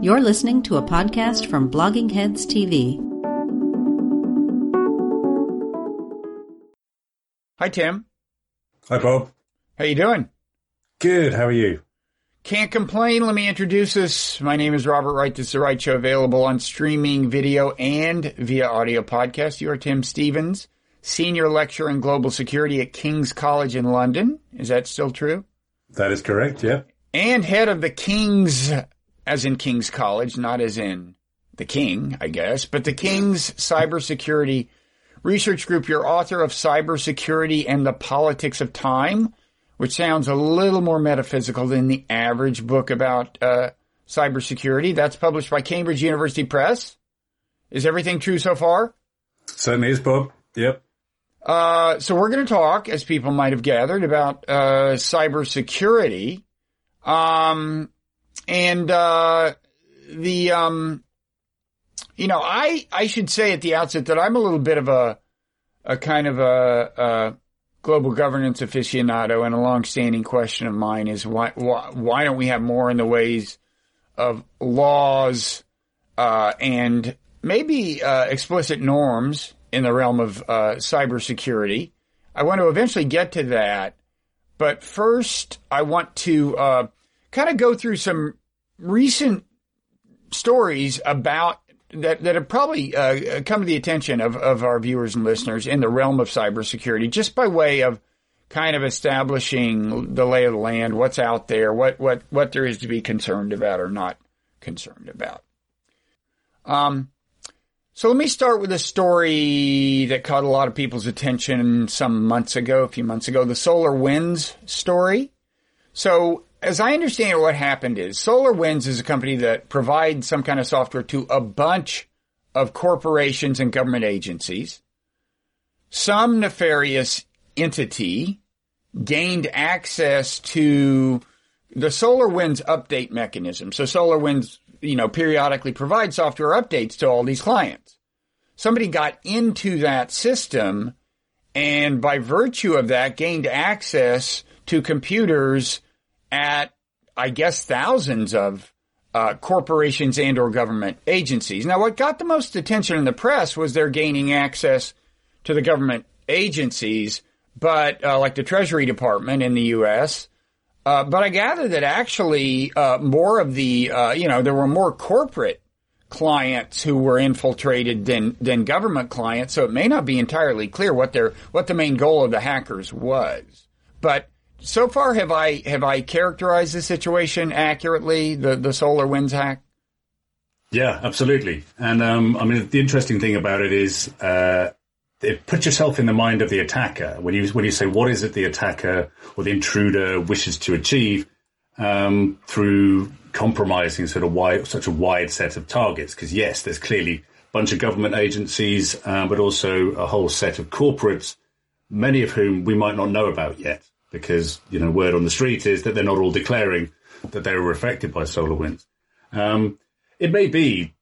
You're listening to a podcast from Blogging Heads TV. Hi, Tim. Hi, Bob. How you doing? Good. How are you? Can't complain. Let me introduce us. My name is Robert Wright. This is the Wright Show, available on streaming video and via audio podcast. You are Tim Stevens, senior lecturer in global security at King's College in London. Is that still true? That is correct. Yeah. And head of the King's, as in King's College, not as in the King, I guess, but the King's Cybersecurity Research Group. You're author of Cybersecurity and the Politics of Time which sounds a little more metaphysical than the average book about uh, cybersecurity. That's published by Cambridge University Press. Is everything true so far? Certainly is, Bob. Yep. Uh, so we're going to talk, as people might have gathered, about uh, cybersecurity, um, and uh, the um, you know, I I should say at the outset that I'm a little bit of a a kind of a, a global governance aficionado, and a long-standing question of mine is why why, why don't we have more in the ways of laws uh, and maybe uh, explicit norms in the realm of uh, cybersecurity? I want to eventually get to that, but first I want to uh, kind of go through some recent stories about that, that have probably uh, come to the attention of, of our viewers and listeners in the realm of cybersecurity, just by way of kind of establishing the lay of the land, what's out there, what what what there is to be concerned about or not concerned about. Um, so let me start with a story that caught a lot of people's attention some months ago, a few months ago, the SolarWinds story. So as I understand it, what happened is SolarWinds is a company that provides some kind of software to a bunch of corporations and government agencies. Some nefarious entity gained access to the SolarWinds update mechanism. So SolarWinds, you know, periodically provides software updates to all these clients. Somebody got into that system and by virtue of that gained access to computers at, I guess, thousands of uh, corporations and or government agencies. Now, what got the most attention in the press was their gaining access to the government agencies, but uh, like the Treasury Department in the U.S. Uh, but I gather that actually uh, more of the, uh, you know, there were more corporate clients who were infiltrated than than government clients. So it may not be entirely clear what their what the main goal of the hackers was, but so far have I have I characterized the situation accurately? The the SolarWinds hack. Yeah, absolutely. And um, I mean, the interesting thing about it is, uh, it, put yourself in the mind of the attacker when you when you say what is it the attacker or the intruder wishes to achieve um, through compromising sort of wide, such a wide set of targets. Because yes, there's clearly a bunch of government agencies, uh, but also a whole set of corporates, many of whom we might not know about yet because, you know, word on the street is that they're not all declaring that they were affected by SolarWinds. Um, it may be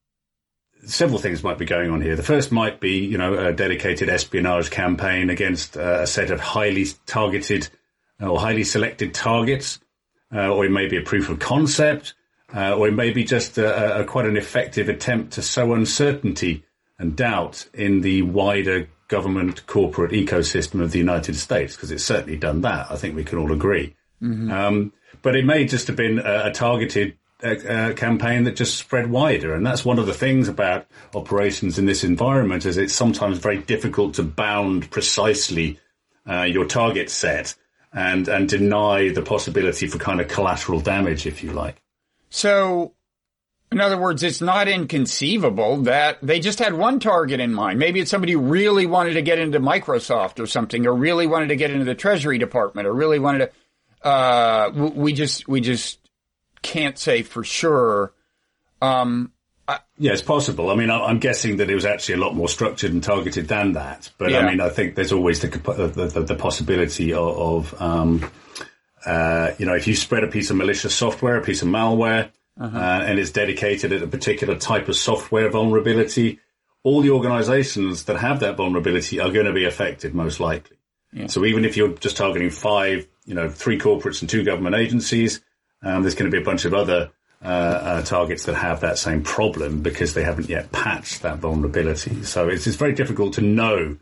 several things might be going on here. The first might be, you know, a dedicated espionage campaign against uh, a set of highly targeted uh, or highly selected targets, uh, or it may be a proof of concept, uh, or it may be just a, a, quite an effective attempt to sow uncertainty and doubt in the wider government corporate ecosystem of the United States, because it's certainly done that. I think we can all agree. Mm-hmm. Um, but it may just have been a, a targeted uh, uh, campaign that just spread wider. And that's one of the things about operations in this environment is it's sometimes very difficult to bound precisely uh, your target set and, and deny the possibility for kind of collateral damage, if you like. So in other words, it's not inconceivable that they just had one target in mind. Maybe it's somebody who really wanted to get into Microsoft or something, or really wanted to get into the Treasury Department, or really wanted to. Uh, we just we just can't say for sure. Um, I, yeah, it's possible. I mean, I'm guessing that it was actually a lot more structured and targeted than that. But yeah. I mean, I think there's always the the, the, the possibility of, of um, uh, you know, if you spread a piece of malicious software, a piece of malware uh-huh. uh, and it's dedicated at a particular type of software vulnerability, all the organizations that have that vulnerability are going to be affected most likely. Yeah. So even if you're just targeting five, you know, three corporates and two government agencies, um, there's going to be a bunch of other uh, uh, targets that have that same problem because they haven't yet patched that vulnerability. So it's, it's very difficult to know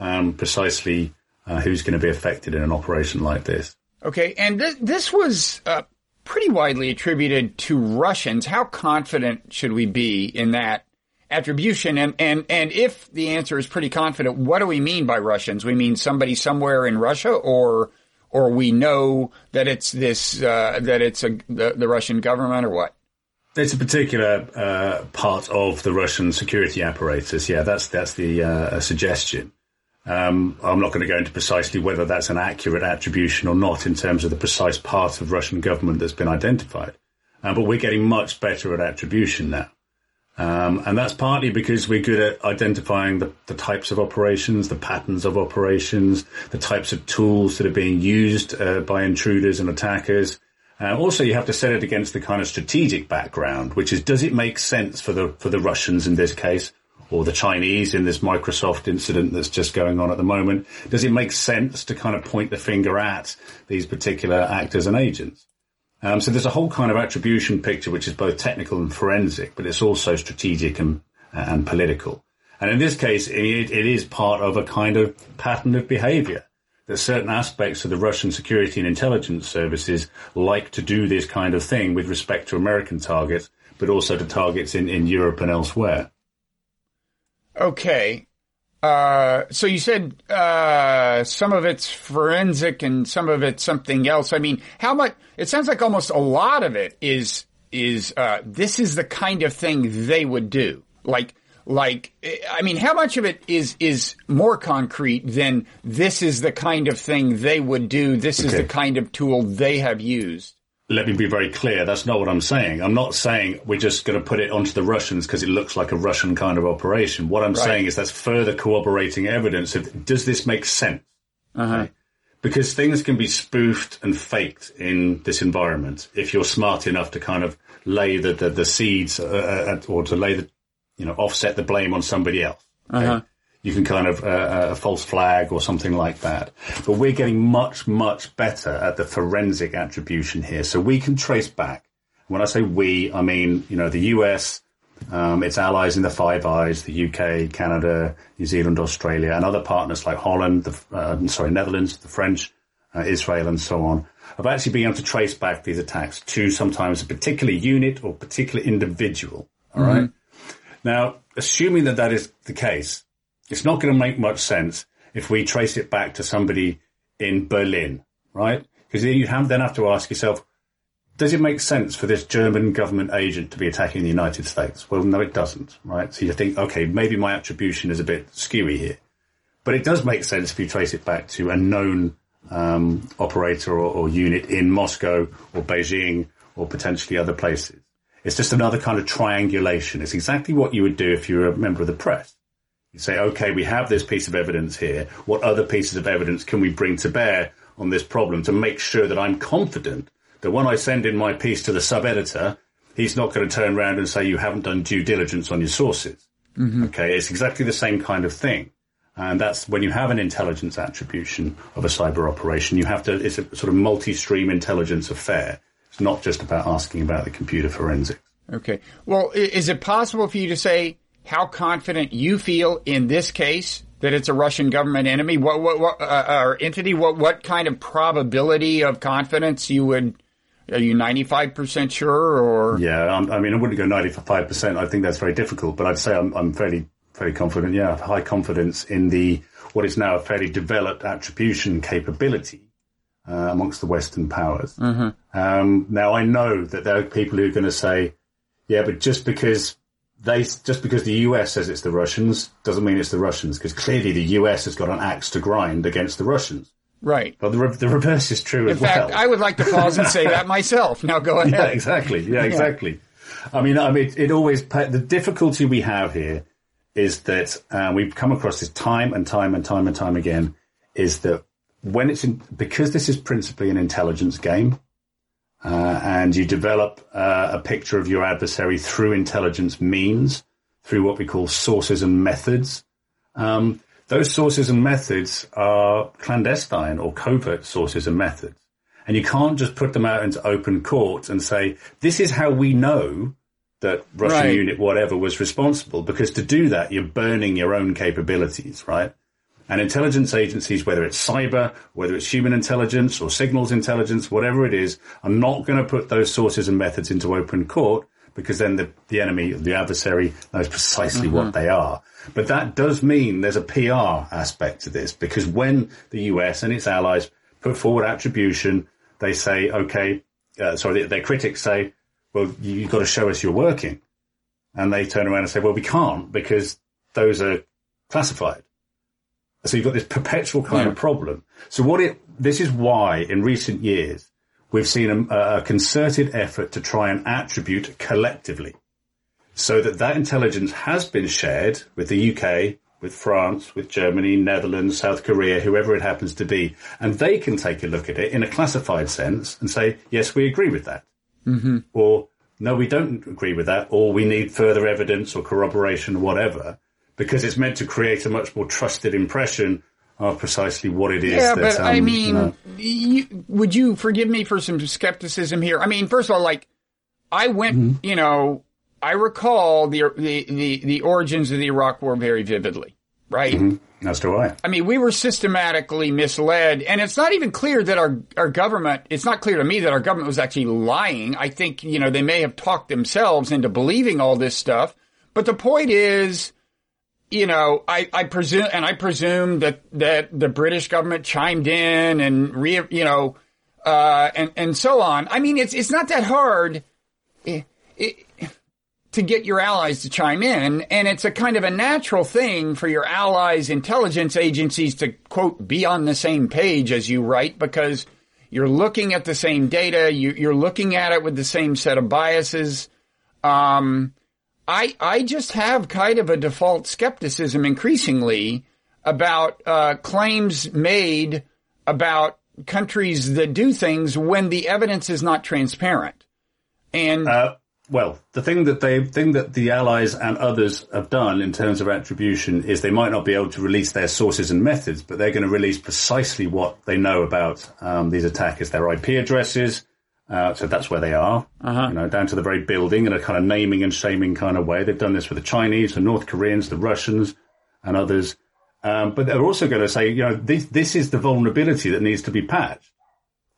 um, precisely uh, who's going to be affected in an operation like this. Okay, and th- this was uh, pretty widely attributed to Russians. How confident should we be in that attribution? And and and if the answer is pretty confident, what do we mean by Russians? We mean somebody somewhere in Russia, or or we know that it's this uh, that it's a the, the, Russian government, or what? It's a particular uh, part of the Russian security apparatus. Yeah, that's that's the uh, suggestion. Um, I'm not going to go into precisely whether that's an accurate attribution or not in terms of the precise part of Russian government that's been identified. Uh, but we're getting much better at attribution now. Um, and that's partly because we're good at identifying the, the, types of operations, the patterns of operations, the types of tools that are being used uh, by intruders and attackers. Uh, also, you have to set it against the kind of strategic background, which is does it make sense for the for the Russians in this case or the Chinese in this Microsoft incident that's just going on at the moment? Does it make sense to kind of point the finger at these particular actors and agents? Um, so there's a whole kind of attribution picture, which is both technical and forensic, but it's also strategic and, and political. And in this case, it, it is part of a kind of pattern of behavior that certain aspects of the Russian security and intelligence services like to do this kind of thing with respect to American targets, but also to targets in, in Europe and elsewhere. Okay. Uh, so you said uh, some of it's forensic and some of it's something else. I mean, how much? It sounds like almost a lot of it is is uh, this is the kind of thing they would do. Like like I mean, how much of it is is more concrete than this is the kind of thing they would do? This is the kind of tool they have used let me be very clear. That's not what I'm saying. I'm not saying we're just going to put it onto the Russians because it looks like a Russian kind of operation. What I'm right. saying is that's further corroborating evidence of does this make sense? Uh-huh. Okay? Because things can be spoofed and faked in this environment if you're smart enough to kind of lay the, the, the seeds uh, uh or to lay the, you know, offset the blame on somebody else. Okay? Uh-huh you can kind of uh, uh, a false flag or something like that. But we're getting much, much better at the forensic attribution here. So we can trace back. When I say we, I mean, you know, the US, um, its allies in the Five Eyes, the UK, Canada, New Zealand, Australia, and other partners like Holland, the, uh, sorry, Netherlands, the French, uh, Israel, and so on, have actually been able to trace back these attacks to sometimes a particular unit or particular individual. All mm-hmm. right. Now, assuming that that is the case, it's not going to make much sense if we trace it back to somebody in Berlin, right? Because then you have, then have to ask yourself, does it make sense for this German government agent to be attacking the United States? Well, no, it doesn't, right? So you think, okay, maybe my attribution is a bit skewy here. But it does make sense if you trace it back to a known um, operator or, or unit in Moscow or Beijing or potentially other places. It's just another kind of triangulation. It's exactly what you would do if you were a member of the press. You say, okay, we have this piece of evidence here. What other pieces of evidence can we bring to bear on this problem to make sure that I'm confident that when I send in my piece to the sub editor, he's not going to turn around and say you haven't done due diligence on your sources. Mm-hmm. Okay. It's exactly the same kind of thing. And that's when you have an intelligence attribution of a cyber operation, you have to, it's a sort of multi-stream intelligence affair. It's not just about asking about the computer forensics. Okay. Well, is it possible for you to say, how confident you feel in this case that it's a Russian government enemy, what, what, what uh, or entity? What, what kind of probability of confidence you would? Are you ninety five percent sure, or? Yeah, i mean, I wouldn't go ninety five percent. I think that's very difficult, but I'd say I'm, I'm fairly, fairly confident. Yeah, high confidence in the what is now a fairly developed attribution capability uh, amongst the Western powers. Mm-hmm. Um, now, I know that there are people who are going to say, yeah, but just because they just because the US says it's the Russians doesn't mean it's the Russians because clearly the US has got an axe to grind against the Russians. Right. But the, re- the reverse is true In as fact, well. I would like to pause and say that myself. Now go ahead. Yeah, exactly. Yeah, exactly. Yeah. I mean, I mean, it always the difficulty we have here is that uh, we've come across this time and time and time and time again is that when it's in, because this is principally an intelligence game, uh, and you develop uh, a picture of your adversary through intelligence means, through what we call sources and methods. Um, those sources and methods are clandestine or covert sources and methods. And you can't just put them out into open court and say, this is how we know that Russian Right. unit whatever was responsible, because to do that, you're burning your own capabilities, right? And intelligence agencies, whether it's cyber, whether it's human intelligence or signals intelligence, whatever it is, are not going to put those sources and methods into open court because then the, the enemy, the adversary knows precisely what they are. But that does mean there's a PR aspect to this because when the US and its allies put forward attribution, they say, okay, uh, sorry, their critics say, well, you've got to show us you're working. And they turn around and say, well, we can't because those are classified. So you've got this perpetual kind of problem. So what it, this is why in recent years we've seen a, a concerted effort to try and attribute collectively so that that intelligence has been shared with the UK, with France, with Germany, Netherlands, South Korea, whoever it happens to be. And they can take a look at it in a classified sense and say, yes, we agree with that. Mm-hmm. Or no, we don't agree with that. Or we need further evidence or corroboration or whatever because it's meant to create a much more trusted impression of precisely what it is. Yeah, that, but I um, mean, you know- you, would you forgive me for some skepticism here? I mean, first of all, like I went, Mm-hmm. you know, I recall the, the the the origins of the Iraq War very vividly, right? Mm-hmm. as do I. I mean, we were systematically misled, and it's not even clear that our our government. It's not clear to me that our government was actually lying. I think you know they may have talked themselves into believing all this stuff. But the point is, you know, I, I presume, and I presume that that the British government chimed in and re, you know, uh, and and so on. I mean, it's it's not that hard. eh, eh, to get your allies to chime in. And it's a kind of a natural thing for your allies' intelligence agencies to quote, be on the same page as you write because you're looking at the same data. You, you're looking at it with the same set of biases. Um, I, I just have kind of a default skepticism increasingly about, uh, claims made about countries that do things when the evidence is not transparent. And Uh, well, the thing that they thing that the Allies and others have done in terms of attribution is they might not be able to release their sources and methods, but they're going to release precisely what they know about um, these attackers, their IP addresses. Uh, so that's where they are, you know, down to the very building in a kind of naming and shaming kind of way. They've done this with the Chinese, the North Koreans, the Russians, and others. Um, but they're also going to say, you know, this this is the vulnerability that needs to be patched.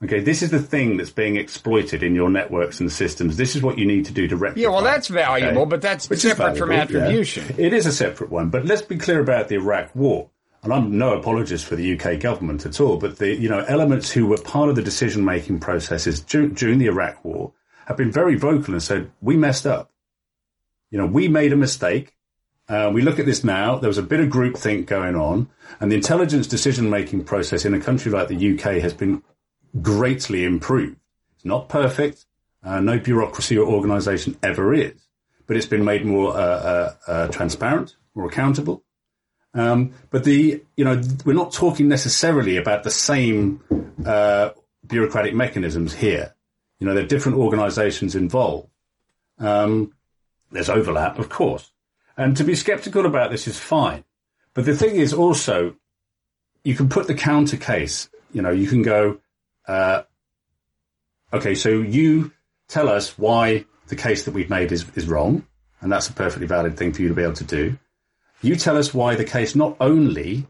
Okay, this is the thing that's being exploited in your networks and systems. This is what you need to do to rectify. yeah, well, that's valuable, okay? but that's Which separate from valuable, yeah. attribution. It is a separate one, but let's be clear about the Iraq War. And I'm no apologist for the UK government at all, but the you know elements who were part of the decision making processes dur- during the Iraq War have been very vocal and said we messed up. You know, we made a mistake. Uh, we look at this now. There was a bit of groupthink going on, and the intelligence decision making process in a country like the UK has been greatly improved. It's not perfect. Uh, no bureaucracy or organisation ever is, but it's been made more uh, uh, uh, transparent, more accountable. Um, but the you know we're not talking necessarily about the same uh, bureaucratic mechanisms here. You know, there are different organisations involved. Um, there's overlap, of course, and to be sceptical about this is fine. But the thing is also, you can put the counter case. You know, you can go, uh, okay, so you tell us why the case that we've made is, is wrong, and that's a perfectly valid thing for you to be able to do. You tell us why the case not only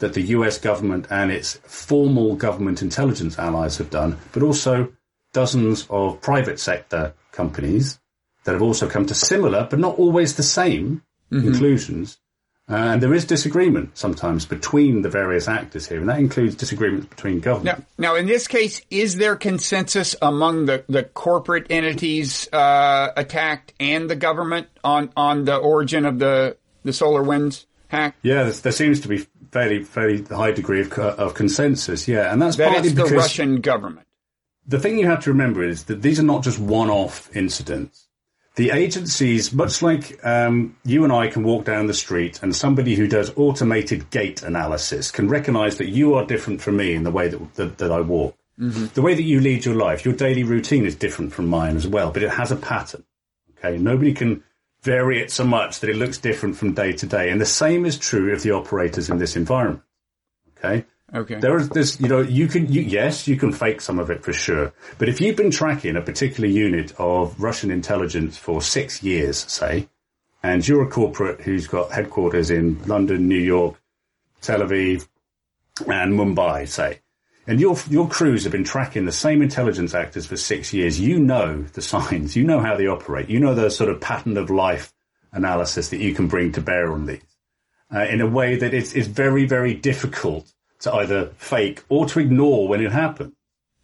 that the US government and its formal government intelligence allies have done, but also dozens of private sector companies that have also come to similar, but not always the same conclusions. Uh, and there is disagreement sometimes between the various actors here, and that includes disagreements between government. Now, now, in this case, is there consensus among the, the corporate entities uh, attacked and the government on, on the origin of the, the SolarWinds hack? Yeah, there, there seems to be fairly fairly high degree of, of consensus. Yeah, and that's That partly the Russian government. the thing you have to remember is that these are not just one-off incidents. The agencies, much like um, you and I can walk down the street and somebody who does automated gait analysis can recognize that you are different from me in the way that, that, that I walk. The way that you lead your life, your daily routine is different from mine as well, but it has a pattern. Okay. Nobody can vary it so much that it looks different from day to day. And the same is true of the operators in this environment. Okay. Okay. There is this, you know, you can, you, yes, you can fake some of it for sure. But if you've been tracking a particular unit of Russian intelligence for six years, say, and you're a corporate who's got headquarters in London, New York, Tel Aviv, and Mumbai, say, and your your crews have been tracking the same intelligence actors for six years. You know the signs. You know how they operate. You know the sort of pattern of life analysis that you can bring to bear on these uh, in a way that it's, it's very, very difficult to either fake or to ignore when it happens.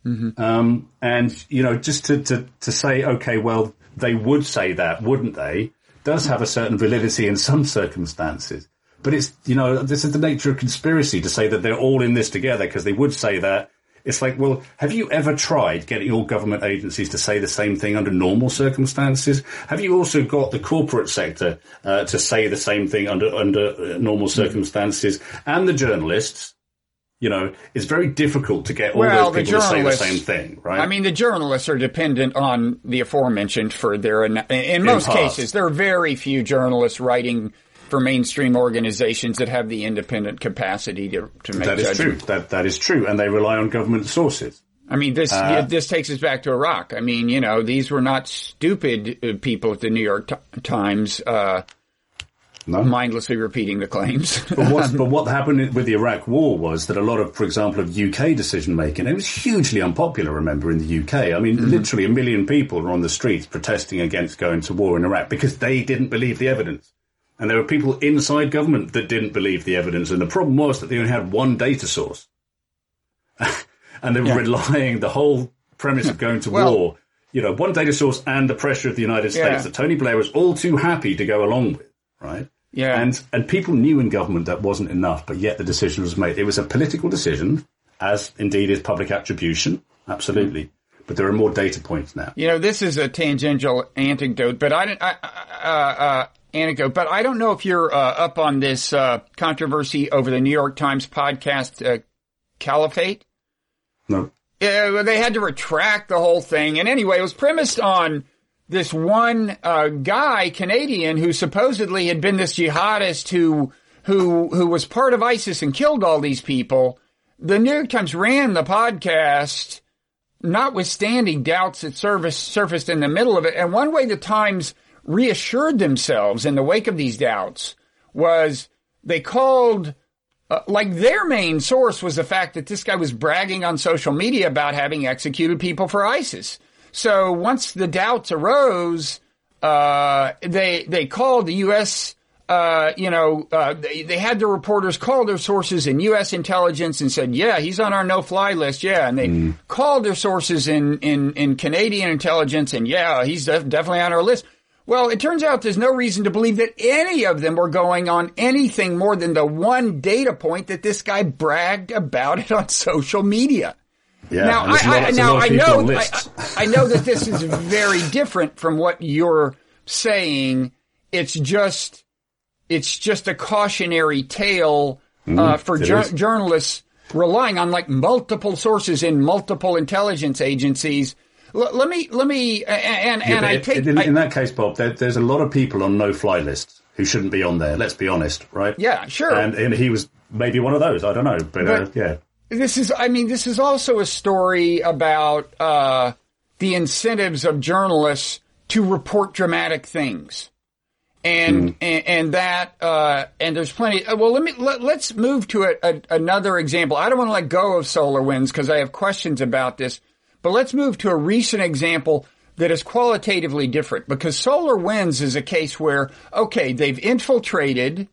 Mm-hmm. Um, and, you know, just to, to, to say, okay, well, they would say that, wouldn't they? Does have a certain validity in some circumstances. But it's, you know, this is the nature of conspiracy to say that they're all in this together because they would say that. It's like, well, have you ever tried getting all government agencies to say the same thing under normal circumstances? Have you also got the corporate sector uh, to say the same thing under under uh, normal circumstances, and the journalists? you know, it's very difficult to get all well, those people to say the same thing, right? I mean, the journalists are dependent on the aforementioned for their, in most in cases, there are very few journalists writing for mainstream organizations that have the independent capacity to, to make That is judgment. true. That, that is true. And they rely on government sources. I mean, this uh, this takes us back to Iraq. I mean, you know, these were not stupid uh, people at the New York T- Times uh, no. mindlessly repeating the claims. but, but, what happened with the Iraq War was that a lot of, for example, of UK decision making, it was hugely unpopular. Remember in the UK, I mean, mm-hmm. literally a million people were on the streets protesting against going to war in Iraq because they didn't believe the evidence. And there were people inside government that didn't believe the evidence. And the problem was that they only had one data source. and they were yeah. relying the whole premise of going to well, war, you know, one data source and the pressure of the United States yeah. that Tony Blair was all too happy to go along with, right? Yeah. And, and people knew in government that wasn't enough, but yet the decision was made. It was a political decision, as indeed is public attribution. Absolutely. But there are more data points now. You know, this is a tangential anecdote, but I, I, uh, uh, anecdote, but I don't know if you're uh, up on this uh, controversy over the New York Times podcast uh, Caliphate. No. Yeah, they had to retract the whole thing, and anyway, it was premised on this one uh, guy, Canadian, who supposedly had been this jihadist who who who was part of ISIS and killed all these people. The New York Times ran the podcast, notwithstanding doubts that surfaced in the middle of it. And one way the Times reassured themselves in the wake of these doubts was they called uh, like their main source was the fact that this guy was bragging on social media about having executed people for ISIS. So once the doubts arose, uh, they they called the U.S. Uh, you know, uh, they, they had the reporters call their sources in U.S. intelligence and said, "Yeah, he's on our no-fly list." Yeah, and they mm. called their sources in, in in Canadian intelligence, and yeah, he's def- definitely on our list. Well, it turns out there's no reason to believe that any of them were going on anything more than the one data point that this guy bragged about it on social media. Yeah, now, I, I, now I know, I, I know that this is very different from what you're saying. It's just, it's just a cautionary tale mm, uh, for ju- journalists relying on like multiple sources in multiple intelligence agencies let me let me and and, yeah, I take in, in, that case, Bob. There, there's a lot of people on no-fly lists who shouldn't be on there. Let's be honest, right? Yeah, sure. And, and he was maybe one of those. I don't know, but, but uh, yeah. This is. I mean, this is also a story about uh, the incentives of journalists to report dramatic things. And, mm. and, and that uh, and there's plenty. Uh, well, let me let, us move to a, a, another example. I don't want to let go of SolarWinds because I have questions about this. But let's move to a recent example that is qualitatively different because SolarWinds is a case where, okay, they've infiltrated,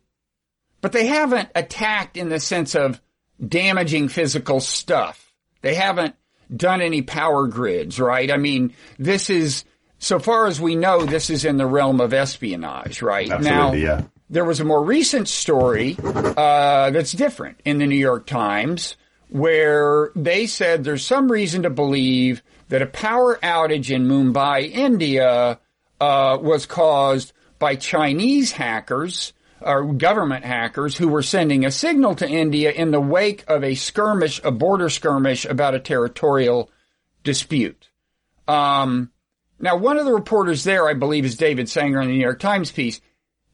but they haven't attacked in the sense of damaging physical stuff. They haven't done any power grids, right? I mean, this is, so far as we know, this is in the realm of espionage, right? Absolutely, now, yeah. there was a more recent story uh, that's different in the New York Times where they said there's some reason to believe that a power outage in Mumbai, India, uh, was caused by Chinese hackers or government hackers who were sending a signal to India in the wake of a skirmish, a border skirmish about a territorial dispute. Um, now, one of the reporters there, I believe, is David Sanger in the New York Times piece.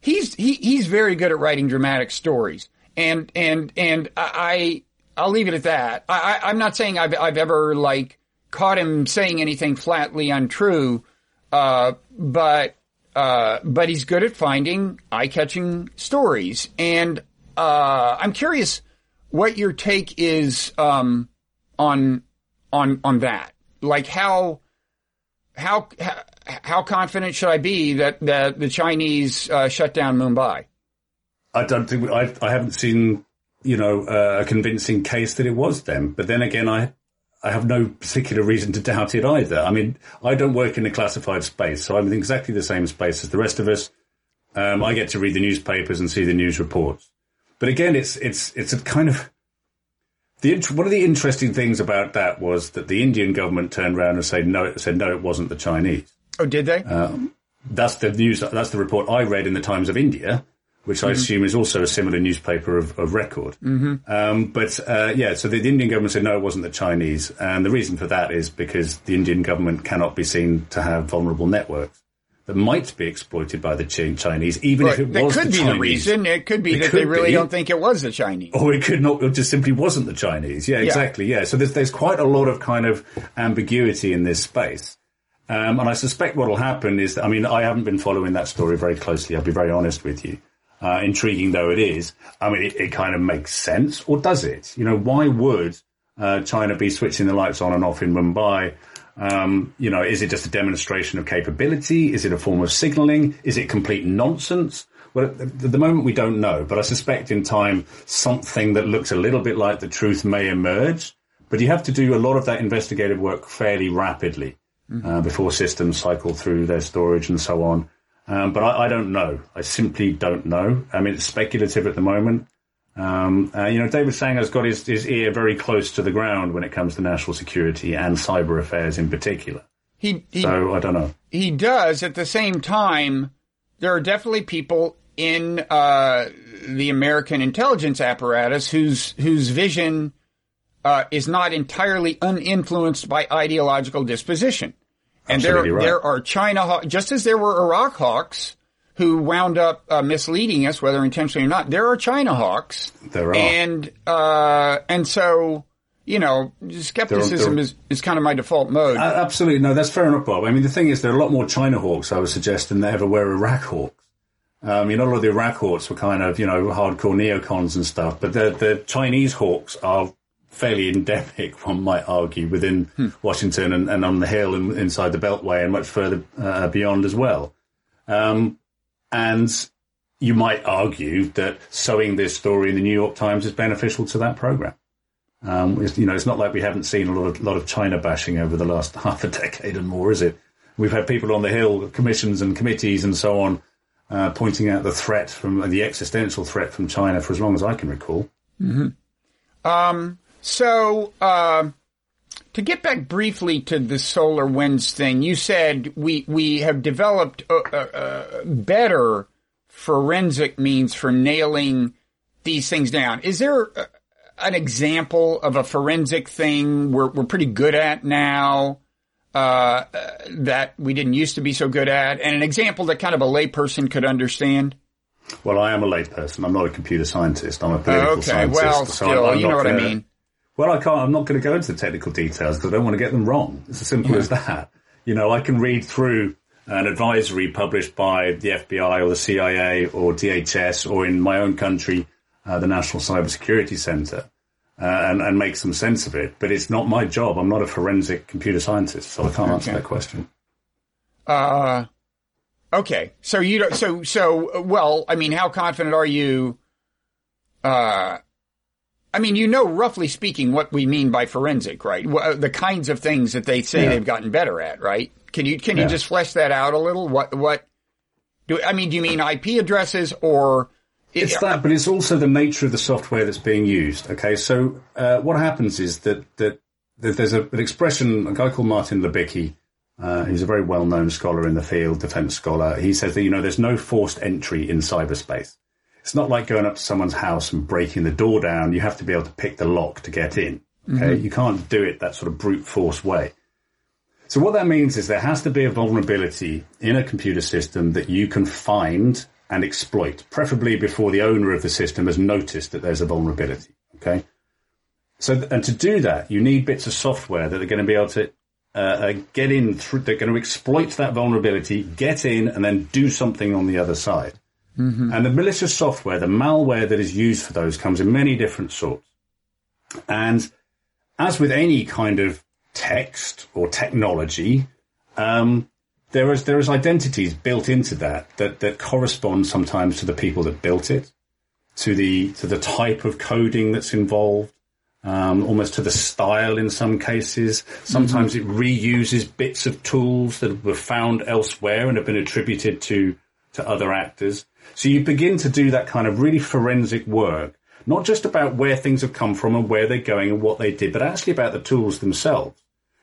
He's he, he's very good at writing dramatic stories, and and and I I'll leave it at that. I, I, I'm not saying I've, I've ever like caught him saying anything flatly untrue, uh, but uh, but he's good at finding eye-catching stories. And uh, I'm curious what your take is um, on on on that. Like how how how confident should I be that that the Chinese uh, shut down Mumbai? I don't think I I haven't seen you know uh, a convincing case that it was them. But then again, I I have no particular reason to doubt it either. I mean, I don't work in the classified space, so I'm in exactly the same space as the rest of us. Um, I get to read the newspapers and see the news reports. But again, it's it's it's a kind of the one of the interesting things about that was that the Indian government turned around and said no, said no, it wasn't the Chinese. Oh, did they? Um, that's the news. That's the report I read in the Times of India, which I mm-hmm. assume is also a similar newspaper of, of record. Mm-hmm. Um, but uh, yeah, so the, the, Indian government said no, it wasn't the Chinese, and the reason for that is because the Indian government cannot be seen to have vulnerable networks that might be exploited by the Chinese, even if it was the Chinese. It could the be Chinese. the reason. It could be it that could they really be. don't think it was the Chinese, or it could not. It just simply wasn't the Chinese. Yeah, exactly. Yeah. yeah. So there's there's quite a lot of kind of ambiguity in this space. Um, and I suspect what will happen is that, I mean, I haven't been following that story very closely. I'll be very honest with you. Uh, intriguing though it is, I mean, it, it, kind of makes sense, or does it? You know, why would uh, China be switching the lights on and off in Mumbai? Um, you know, is it just a demonstration of capability? Is it a form of signaling? Is it complete nonsense? Well, at the moment we don't know, but I suspect in time something that looks a little bit like the truth may emerge. But you have to do a lot of that investigative work fairly rapidly mm-hmm. uh, before systems cycle through their storage and so on. Um, but I, I, don't know. I simply don't know. I mean, it's speculative at the moment. Um, uh, you know, David Sanger's got his, his ear very close to the ground when it comes to national security and cyber affairs in particular. He, he, so I don't know. He does. At the same time, there are definitely people in uh, the American intelligence apparatus whose whose vision uh, is not entirely uninfluenced by ideological disposition. And there, right. there are China, Hawks just as there were Iraq hawks who wound up uh, misleading us, whether intentionally or not. There are China hawks. There are. And, uh, and so, you know, skepticism there are, is, is kind of my default mode. Uh, absolutely. No, that's fair enough, Bob. I mean, the thing is, there are a lot more China hawks, I would suggest, than there ever were Iraq hawks. Um, you know, a lot of the Iraq hawks were kind of, you know, hardcore neocons and stuff, but the, the Chinese hawks are fairly endemic, one might argue, within hmm. Washington and, and, on the Hill and inside the Beltway and much further uh, beyond as well. Um, and you might argue that sowing this story in the New York Times is beneficial to that program. Um, you know, it's not like we haven't seen a lot of, lot of China bashing over the last half a decade and more, is it? We've had people on the Hill, commissions and committees and so on, uh, pointing out the threat from the existential threat from China for as long as I can recall. Mm-hmm. Um, so, uh, to get back briefly to the SolarWinds thing, you said we we have developed uh, uh, uh, better forensic means for nailing these things down. Is there uh, an example of a forensic thing we're we're pretty good at now uh, that we didn't used to be so good at, and an example that kind of a layperson could understand? Well, I am a layperson. I'm not a computer scientist. I'm a political okay, scientist. Well, so still, I'm, I'm you know what I mean. Well, I can't. I'm not going to go into the technical details because I don't want to get them wrong. It's as simple yeah. as that. You know, I can read through an advisory published by the FBI or the CIA or DHS or in my own country, uh, the National Cybersecurity Center, uh, and, and make some sense of it. But it's not my job. I'm not a forensic computer scientist, so I can't okay. answer that question. Uh, okay. So you don't, so, so, well, I mean, how confident are you, uh, I mean, you know, roughly speaking, what we mean by forensic, right? Uh, the kinds of things that they say yeah. they've gotten better at, right? Can you can yeah. you just flesh that out a little? What what do I mean? Do you mean IP addresses or? It's that, but it's also the nature of the software that's being used. Okay, so uh, what happens is that that, that there's a, an expression. A guy called Martin Libicki, uh, he's a very well-known scholar in the field, defense scholar. He says that you know there's no forced entry in cyberspace. It's not like going up to someone's house and breaking the door down. You have to be able to pick the lock to get in. Okay. Mm-hmm. You can't do it that sort of brute force way. So what that means is there has to be a vulnerability in a computer system that you can find and exploit, preferably before the owner of the system has noticed that there's a vulnerability. Okay. So, and to do that, you need bits of software that are going to be able to uh, uh, get in through, they're going to exploit that vulnerability, get in, and then do something on the other side. Mm-hmm. And the malicious software, the malware that is used for those comes in many different sorts. And as with any kind of text or technology, um, there is there is identities built into that, that that correspond sometimes to the people that built it, to the to the type of coding that's involved, um, almost to the style in some cases. Sometimes mm-hmm. it reuses bits of tools that were found elsewhere and have been attributed to to other actors. So you begin to do that kind of really forensic work, not just about where things have come from and where they're going and what they did, but actually about the tools themselves.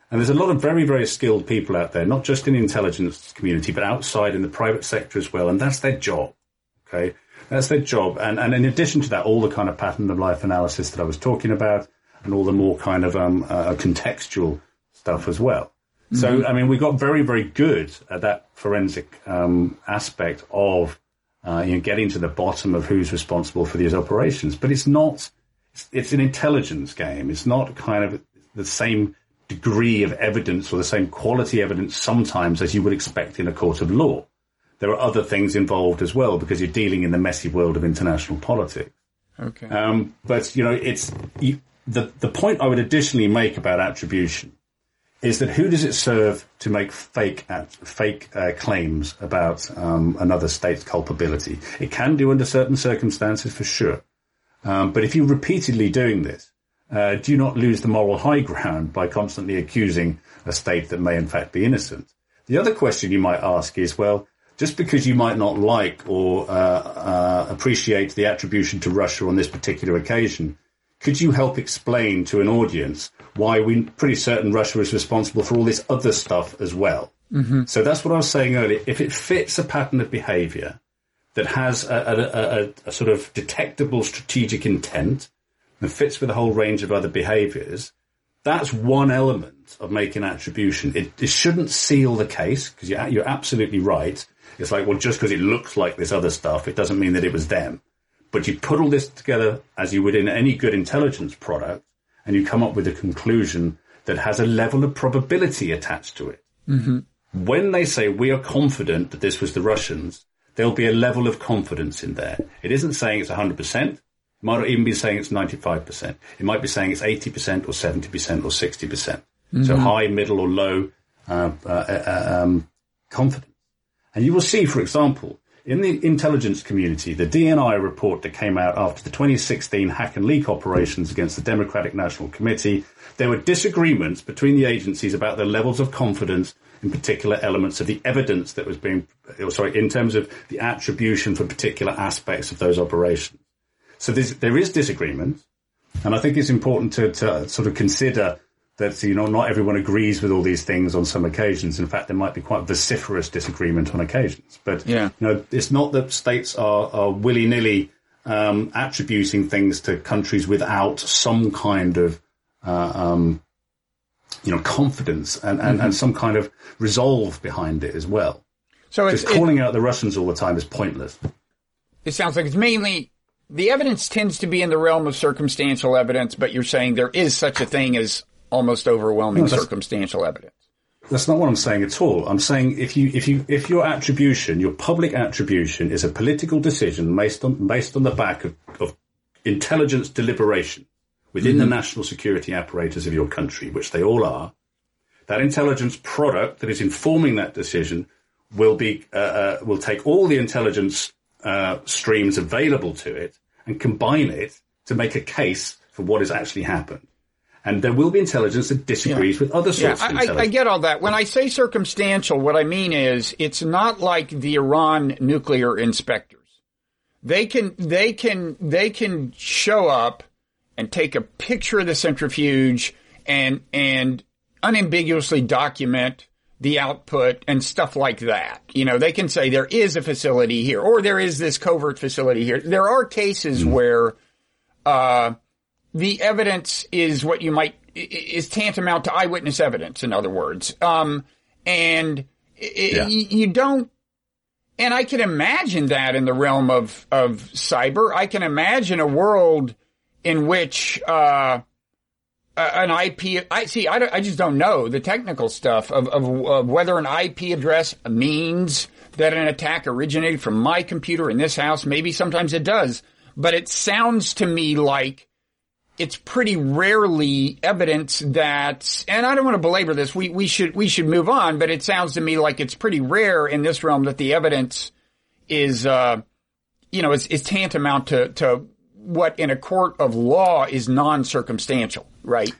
And there's a lot of very, very skilled people out there, not just in the intelligence community, but outside in the private sector as well. And that's their job. Okay. That's their job. And, and in addition to that, all the kind of pattern of life analysis that I was talking about and all the more kind of, um, uh, contextual stuff as well. Mm-hmm. So, I mean, we got very, very good at that forensic, um, aspect of, uh, you know, getting to the bottom of who's responsible for these operations. But it's not, it's, it's an intelligence game. It's not kind of the same degree of evidence or the same quality evidence sometimes as you would expect in a court of law. There are other things involved as well because you're dealing in the messy world of international politics. Okay. Um, but you know, it's you, the the point I would additionally make about attribution is that who does it serve to make fake at, fake uh, claims about um, another state's culpability? It can do under certain circumstances for sure, um, but if you're repeatedly doing this, uh, do not lose the moral high ground by constantly accusing a state that may in fact be innocent? The other question you might ask is, well, just because you might not like or uh, uh, appreciate the attribution to Russia on this particular occasion, could you help explain to an audience why we're pretty certain Russia is responsible for all this other stuff as well? Mm-hmm. So that's what I was saying earlier. If it fits a pattern of behavior that has a, a, a, a sort of detectable strategic intent, and fits with a whole range of other behaviors, that's one element of making attribution. It, it shouldn't seal the case because you're, you're absolutely right. It's like, well, just because it looks like this other stuff, it doesn't mean that it was them. But you put all this together as you would in any good intelligence product and you come up with a conclusion that has a level of probability attached to it. Mm-hmm. When they say we are confident that this was the Russians, there'll be a level of confidence in there. It isn't saying it's 100% might not even be saying it's 95%. It might be saying it's 80% or 70% or 60%. percent mm hmm So high, middle or low uh, uh, uh, um, confidence. And you will see, for example, in the intelligence community, the DNI report that came out after the 2016 hack and leak operations against the Democratic National Committee, there were disagreements between the agencies about the levels of confidence in particular elements of the evidence that was being, oh, sorry, in terms of the attribution for particular aspects of those operations. So there is disagreement, and I think it's important to, to sort of consider that you know not everyone agrees with all these things on some occasions. In fact, there might be quite vociferous disagreement on occasions. But yeah. you know, it's not that states are, are willy nilly um, attributing things to countries without some kind of uh, um, you know confidence and, and, mm-hmm. and some kind of resolve behind it as well. So it's calling it, out the Russians all the time is pointless. It sounds like it's mainly the evidence tends to be in the realm of circumstantial evidence, but you're saying there is such a thing as almost overwhelming no, circumstantial evidence. That's not what I'm saying at all. I'm saying if you if you if your attribution, your public attribution, is a political decision based on based on the back of, of intelligence deliberation within mm-hmm. the national security apparatus of your country, which they all are, that intelligence product that is informing that decision will be uh, uh, will take all the intelligence uh, streams available to it and combine it to make a case for what has actually happened. And there will be intelligence that disagrees yeah. with other sorts yeah. I, I get all that. When I say circumstantial, what I mean is it's not like the Iran nuclear inspectors. They can, they can, they can show up and take a picture of the centrifuge and, and unambiguously document the output and stuff like that. You know, they can say there is a facility here or there is this covert facility here. There are cases mm. where, uh, the evidence is what you might, is tantamount to eyewitness evidence, in other words. Um, and yeah. you don't, and I can imagine that in the realm of, of cyber. I can imagine a world in which, uh, uh, an IP. I see. I, I just don't know the technical stuff of, of, of whether an IP address means that an attack originated from my computer in this house. Maybe sometimes it does, but it sounds to me like it's pretty rarely evidence that, and I don't want to belabor this. We, we should, we should move on, but it sounds to me like it's pretty rare in this realm that the evidence is, uh, you know, is, is tantamount to, to what in a court of law is non-circumstantial, right?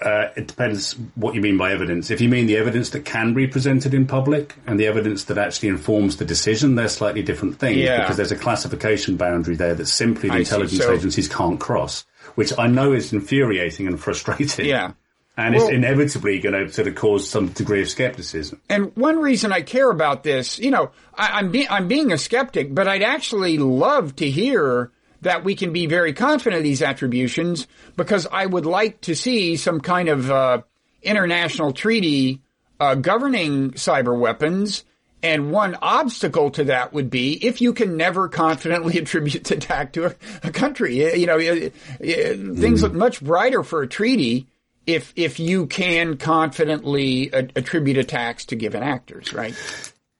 Uh, it depends what you mean by evidence. If you mean the evidence that can be presented in public and the evidence that actually informs the decision, they're slightly different things Yeah. because there's a classification boundary there that simply the I intelligence So- agencies can't cross, which I know is infuriating and frustrating. Yeah. And Well- it's inevitably going to sort of cause some degree of skepticism. And one reason I care about this, you know, I, I'm be, I'm being a skeptic, but I'd actually love to hear that we can be very confident of these attributions because I would like to see some kind of uh, international treaty uh, governing cyber weapons. And one obstacle to that would be if you can never confidently attribute the attack to a, a country. You know, things look much brighter for a treaty if if you can confidently a- attribute attacks to given actors, right?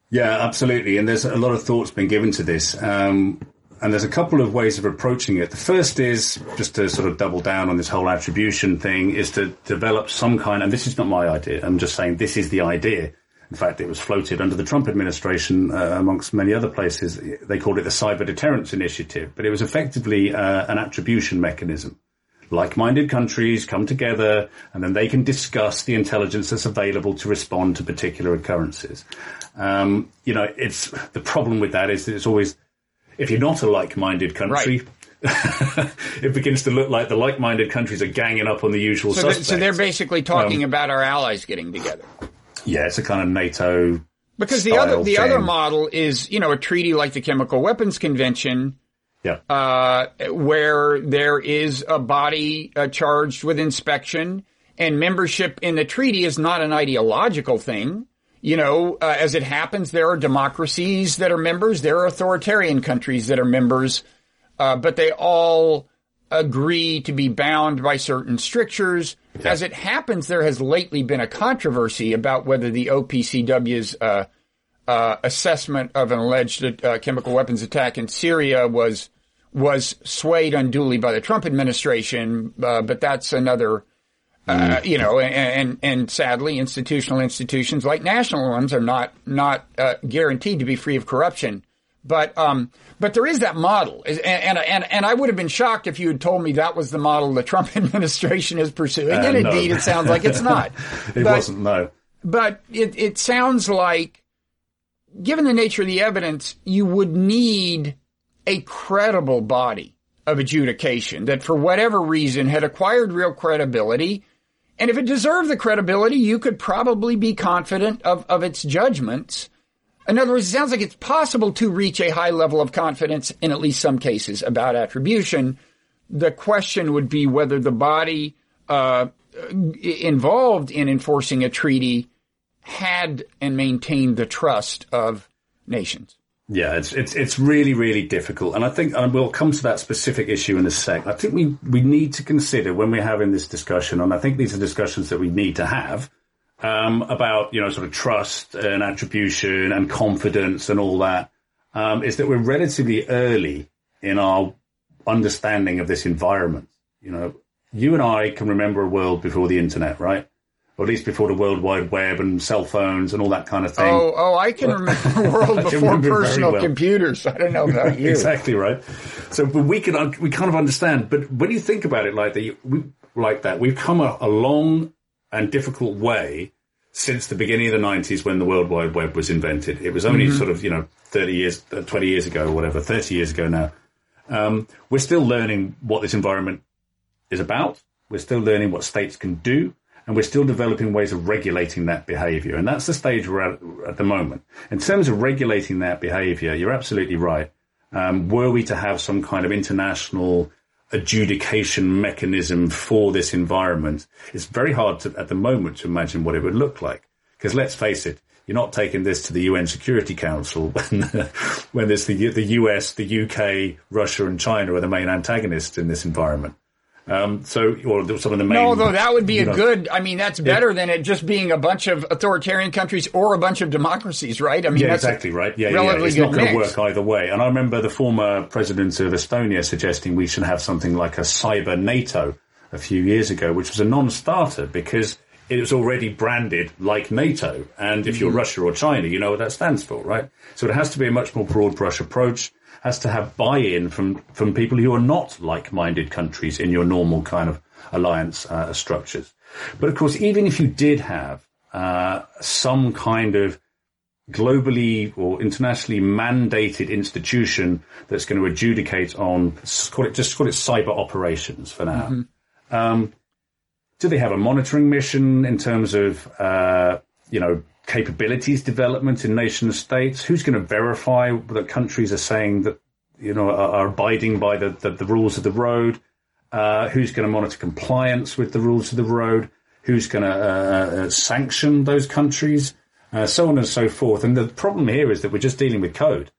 Yeah, absolutely. And there's a lot of thoughts been given to this. Um, and there's a couple of ways of approaching it. The first is just to sort of double down on this whole attribution thing is to develop some kind, and this is not my idea. I'm just saying this is the idea. In fact, it was floated under the Trump administration, uh, amongst many other places. They called it the Cyber Deterrence Initiative, but it was effectively uh, an attribution mechanism like-minded countries come together and then they can discuss the intelligence that's available to respond to particular occurrences. Um, you know, it's the problem with that is that it's always if you're not a like-minded country. it begins to look like the like-minded countries are ganging up on the usual So, th- suspects. so they're basically talking about our allies getting together. Yeah, it's a kind of NATO. Because the other the other model is, you know, a treaty like the Chemical Weapons Convention, Yeah, uh, where there is a body uh, charged with inspection, and membership in the treaty is not an ideological thing. You know, uh, as it happens, there are democracies that are members, there are authoritarian countries that are members, uh, but they all agree to be bound by certain strictures. As it happens, there has lately been a controversy about whether the OPCW's uh, uh, assessment of an alleged uh, chemical weapons attack in Syria was was swayed unduly by the Trump administration. Uh, but that's another. Uh, you know, and, and and sadly, institutional institutions like national ones are not not uh, guaranteed to be free of corruption. But um, but there is that model, and, and and and I would have been shocked if you had told me that was the model the Trump administration is pursuing. Uh, and no. indeed, it sounds like it's not. it But- wasn't. No. but it, it sounds like, given the nature of the evidence, you would need a credible body of adjudication that for whatever reason had acquired real credibility. And if it deserved the credibility, you could probably be confident of, of its judgments. In other words, it sounds like it's possible to reach a high level of confidence in at least some cases about attribution. The question would be whether the body uh, involved in enforcing a treaty had and maintained the trust of nations. Yeah, it's it's it's really really difficult, and I think and we'll come to that specific issue in a sec. I think we we need to consider when we're having this discussion, and I think these are discussions that we need to have um, about you know sort of trust and attribution and confidence and all that. Um, is that we're relatively early in our understanding of this environment. You know, you and I can remember a world before the internet, right? Or at least before the World Wide Web and cell phones and all that kind of thing. Oh, oh, I can remember a world before remember personal well. computers. I don't know about you. exactly right. So, but we can we kind of understand. But when you think about it like that, we, like that, we've come a, a long and difficult way since the beginning of the nineties when the World Wide Web was invented. It was only sort of you know thirty years, uh, twenty years ago, or whatever, thirty years ago now. Um, we're still learning what this environment is about. We're still learning what states can do. And we're still developing ways of regulating that behavior. And that's the stage we're at at the moment. In terms of regulating that behavior, you're absolutely right. Um, were we to have some kind of international adjudication mechanism for this environment, it's very hard to, at the moment to imagine what it would look like. Because let's face it, you're not taking this to the UN Security Council when, when there's the, the US, the UK, Russia and China are the main antagonists in this environment. Um, so, or some of the main. No, though that would be a know, good. I mean, that's better than it just being a bunch of authoritarian countries or a bunch of democracies, right? I mean, Yeah, that's exactly right. Yeah, yeah. It's not going to work either way. And I remember the former president of Estonia suggesting we should have something like a cyber NATO a few years ago, which was a non-starter because it was already branded like NATO. And if you're Mm-hmm. Russia or China, you know what that stands for, right? So it has to be a much more broad brush approach. Has to have buy-in from from people who are not like-minded countries in your normal kind of alliance uh, structures. But of course, even if you did have uh, some kind of globally or internationally mandated institution that's going to adjudicate on call it just call it cyber operations for now. Um, do they have a monitoring mission in terms of uh, you know capabilities development in nation states? Who's going to verify that countries are saying that you know are, are abiding by the, the, the rules of the road? Uh, who's going to monitor compliance with the rules of the road? Who's going to uh, uh, sanction those countries? Uh, so on and so forth. And the problem here is that we're just dealing with code.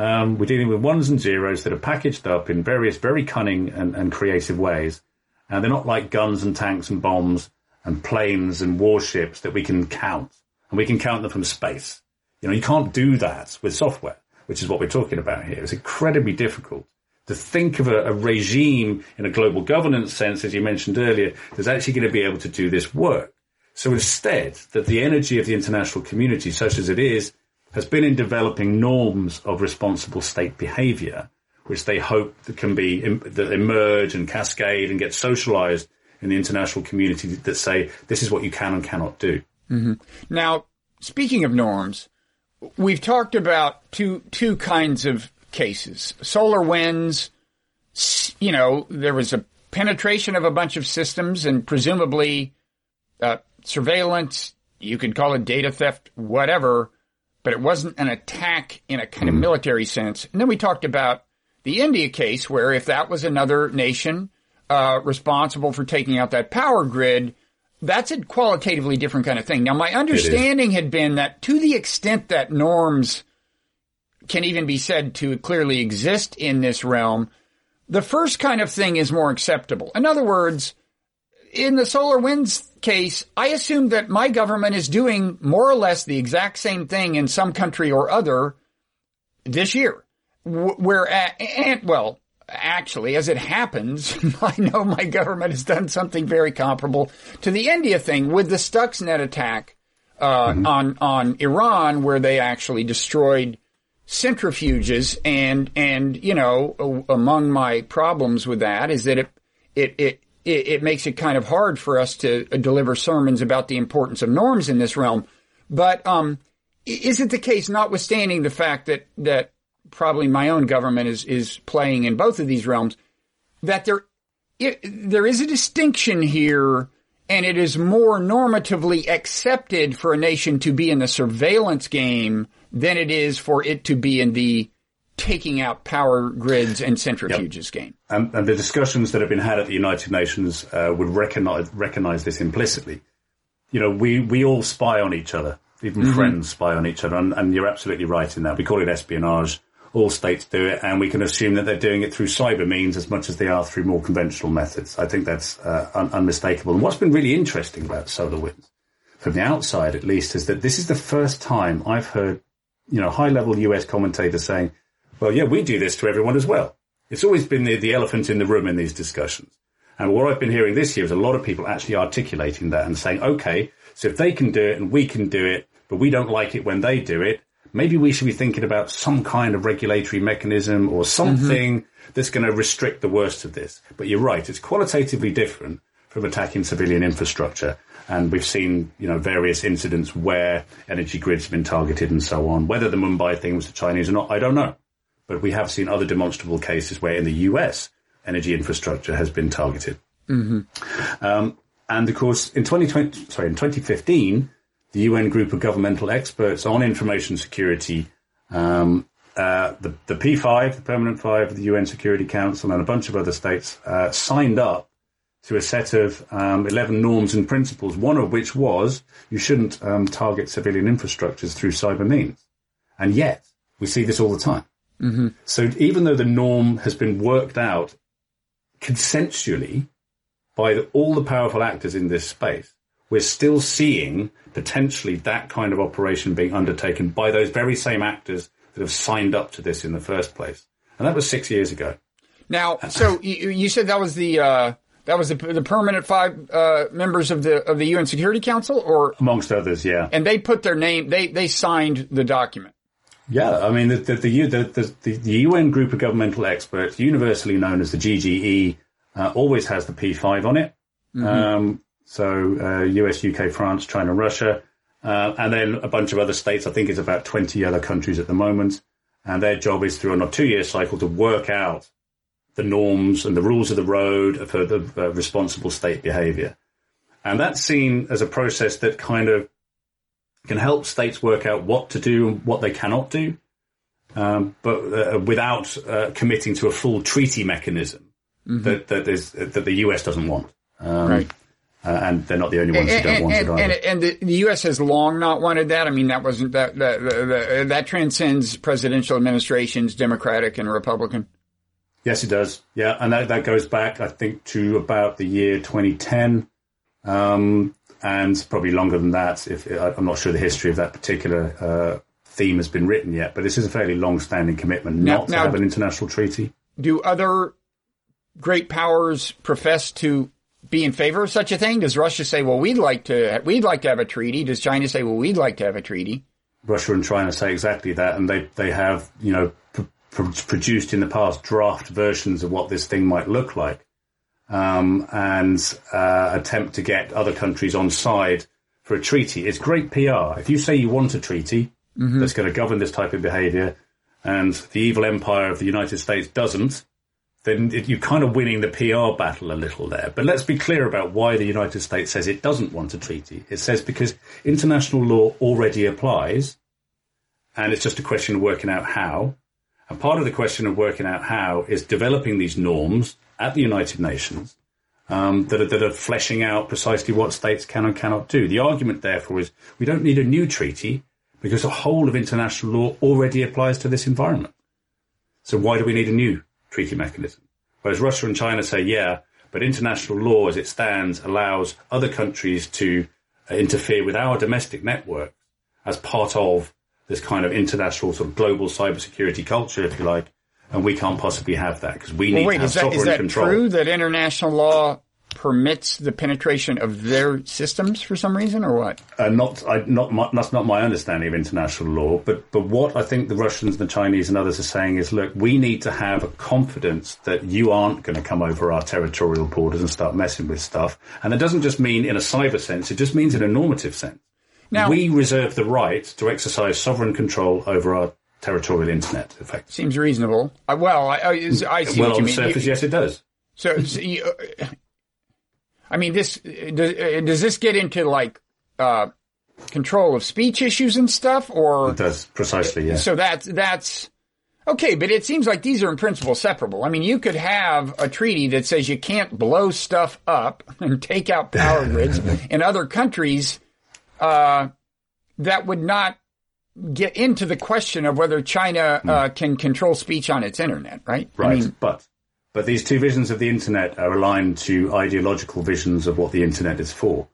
Um, we're dealing with ones and zeros that are packaged up in various very cunning and, and creative ways. And they're not like guns and tanks and bombs and planes and warships that we can count. And we can count them from space. You know, you can't do that with software, which is what we're talking about here. It's incredibly difficult to think of a, a regime in a global governance sense, as you mentioned earlier, that's actually going to be able to do this work. So instead, that the energy of the international community, such as it is, has been in developing norms of responsible state behavior, which they hope that can be that emerge and cascade and get socialized in the international community that say this is what you can and cannot do. Now, speaking of norms, we've talked about two two kinds of cases. SolarWinds, you know, there was a penetration of a bunch of systems and presumably uh, surveillance, you could call it data theft, whatever, but it wasn't an attack in a kind of military sense. And then we talked about the India case where if that was another nation uh, responsible for taking out that power grid, that's a qualitatively different kind of thing. Now, my understanding had been that to the extent that norms can even be said to clearly exist in this realm, the first kind of thing is more acceptable. In other words, in the SolarWinds case, I assume that my government is doing more or less the exact same thing in some country or other this year. Where, and well, actually, as it happens, I know my government has done something very comparable to the India thing with the Stuxnet attack uh, on on Iran, where they actually destroyed centrifuges and and you know a- among my problems with that is that it it it it, it makes it kind of hard for us to uh, deliver sermons about the importance of norms in this realm. But um is it the case notwithstanding the fact that that probably my own government is is playing in both of these realms that there it, there is a distinction here and it is more normatively accepted for a nation to be in the surveillance game than it is for it to be in the taking out power grids and centrifuges game. And, and the discussions that have been had at the United Nations uh, would recognize, recognize this implicitly. You know, we, we all spy on each other. Even friends spy on each other. And, and you're absolutely right in that. We call it espionage. All states do it. And we can assume that they're doing it through cyber means as much as they are through more conventional methods. I think that's uh, un- unmistakable. And what's been really interesting about SolarWinds, from the outside at least, is that this is the first time I've heard, you know, high level US commentators saying, well, yeah, we do this to everyone as well. It's always been the, the elephant in the room in these discussions. And what I've been hearing this year is a lot of people actually articulating that and saying, okay, so if they can do it and we can do it, but we don't like it when they do it, maybe we should be thinking about some kind of regulatory mechanism or something that's going to restrict the worst of this. But you're right, it's qualitatively different from attacking civilian infrastructure. And we've seen, you know, various incidents where energy grids have been targeted and so on. Whether the Mumbai thing was the Chinese or not, I don't know. But we have seen other demonstrable cases where in the US, energy infrastructure has been targeted. Um, and of course, in 2020, sorry, in 2015, the UN group of governmental experts on information security, um, uh, the, the P5, the Permanent Five of the UN Security Council, and a bunch of other states uh, signed up to a set of um, 11 norms and principles, one of which was you shouldn't um, target civilian infrastructures through cyber means. And yet, we see this all the time. So even though the norm has been worked out consensually by the, all the powerful actors in this space, we're still seeing potentially that kind of operation being undertaken by those very same actors that have signed up to this in the first place. And that was six years ago. Now, so you, you said that was the uh, that was the, the permanent five uh, members of the of the UN Security Council, or amongst others, yeah. And they put their name. They they signed the document. Yeah, I mean the the the, the, the, the UN group of governmental experts, universally known as the GGE, uh, always has the P5 on it. Mm-hmm. Um, so uh, US, UK, France, China, Russia, uh, and then a bunch of other states. I think it's about 20 other countries at the moment. And their job is through a two-year cycle to work out the norms and the rules of the road for the uh, responsible state behavior. And that's seen as a process that kind of can help states work out what to do and what they cannot do, um, but uh, without uh, committing to a full treaty mechanism mm-hmm. that that, is, that the US doesn't want. Um, right. Uh, and they're not the only ones and, who don't and, want and, it either. And, the, the, U.S. has long not wanted that. I mean, that wasn't that that, that transcends presidential administrations, Democratic and Republican. Yes, it does. Yeah, and that, that goes back, I think, to about the year 2010, um, and probably longer than that. If I'm not sure the history of that particular uh, theme has been written yet, but this is a fairly long-standing commitment now, not to have an international treaty. Do other great powers profess to be in favor of such a thing? Does Russia say, "Well, we'd like to we'd like to have a treaty"? Does China say, "Well, we'd like to have a treaty"? Russia and China say exactly that, and they they have you know pr- pr- produced in the past draft versions of what this thing might look like, um, and uh, attempt to get other countries on side for a treaty. It's great PR. If you say you want a treaty mm-hmm. that's going to govern this type of behaviour, and the evil empire of the United States doesn't, then it, you're kind of winning the PR battle a little there. But let's be clear about why the United States says it doesn't want a treaty. It says because international law already applies, and it's just a question of working out how. And part of the question of working out how is developing these norms at the United Nations um, that, are, that are fleshing out precisely what states can and cannot do. The argument, therefore, is we don't need a new treaty because the whole of international law already applies to this environment. So why do we need a new treaty mechanism. Whereas Russia and China say, yeah, but international law as it stands allows other countries to uh, interfere with our domestic networks as part of this kind of international sort of global cybersecurity culture, if you like. And we can't possibly have that because we need well, wait, to have is that, sovereign is that control. true that international law permits the penetration of their systems for some reason, or what? Uh, not, I, not my, that's not my understanding of international law. But but what I think the Russians, and the Chinese, and others are saying is, look, we need to have a confidence that you aren't going to come over our territorial borders and start messing with stuff. And that doesn't just mean in a cyber sense; it just means in a normative sense. Now, we reserve the right to exercise sovereign control over our territorial internet. Effect seems reasonable. Uh, well, I, I, I see well, what you on mean. the surface, you, yes, it does. So, so you, I mean, this does, does this get into like uh, control of speech issues and stuff, or it does precisely? Yeah. So that's that's okay, but it seems like these are in principle separable. I mean, you could have a treaty that says you can't blow stuff up and take out power grids in other countries. Uh, that would not get into the question of whether China uh, mm. can control speech on its internet, right? Right, I mean, but but these two visions of the internet are aligned to ideological visions of what the internet is for.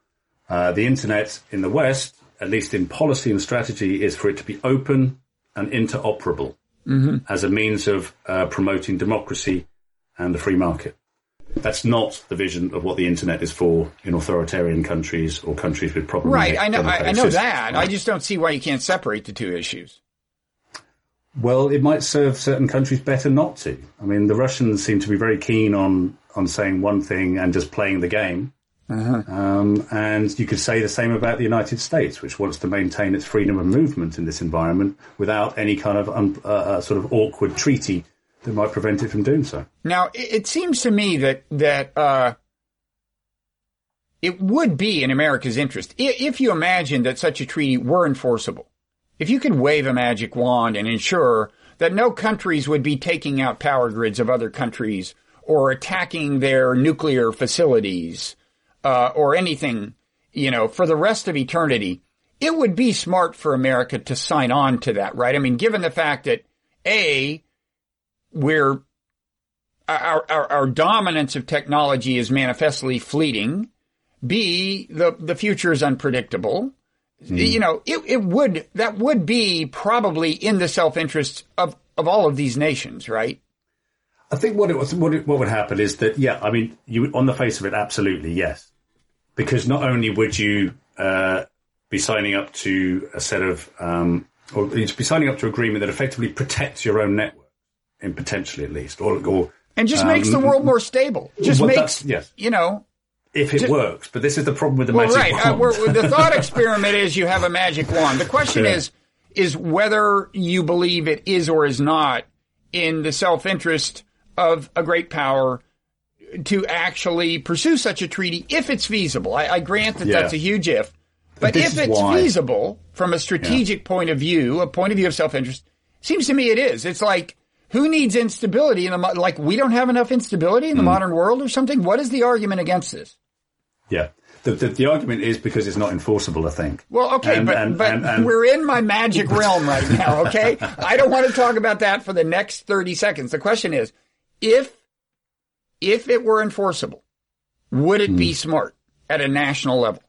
Uh, the internet in the West, at least in policy and strategy, is for it to be open and interoperable mm-hmm. as a means of uh, promoting democracy and the free market. That's not the vision of what the internet is for in authoritarian countries or countries with problems. Right, I know, I, I know that. I just don't see why you can't separate the two issues. Well, it might serve certain countries better not to. I mean, the Russians seem to be very keen on on saying one thing and just playing the game. Uh-huh. Um, and you could say the same about the United States, which wants to maintain its freedom of movement in this environment without any kind of um, uh, uh, sort of awkward treaty that might prevent it from doing so. Now, it, it seems to me that that uh, it would be in America's interest if you imagine that such a treaty were enforceable. If you could wave a magic wand and ensure that no countries would be taking out power grids of other countries or attacking their nuclear facilities uh, or anything, you know, for the rest of eternity, it would be smart for America to sign on to that, right? I mean, given the fact that A, we're our, our, our dominance of technology is manifestly fleeting. B, the, the future is unpredictable. Mm. You know, it, it would, that would be probably in the self-interest of, of all of these nations, right? I think what it was, what, it, what would happen is that, yeah, I mean, you, on the face of it, absolutely, yes. Because not only would you, uh, be signing up to a set of, um, or you'd be signing up to an agreement that effectively protects your own network, in potentially at least, or, or and just um, makes the world more stable. Just makes, yes. you know, if it works. But this is the problem with the well, magic right. Uh, wand. Uh, the thought experiment is you have a magic wand. The question yeah. is is whether you believe it is or is not in the self interest of a great power to actually pursue such a treaty if it's feasible. I, I grant that yeah. that's a huge if. But, but if it's why. feasible from a strategic yeah. point of view, a point of view of self interest, seems to me it is. It's like who needs instability in the like we don't have enough instability in the mm. modern world or something? What is the argument against this? Yeah. The, the, the, argument is because it's not enforceable, I think. Well, okay, and, but, and, but and, we're in my magic realm right now, okay? I don't want to talk about that for the next 30 seconds. The question is, if, if it were enforceable, would it be hmm. smart at a national level?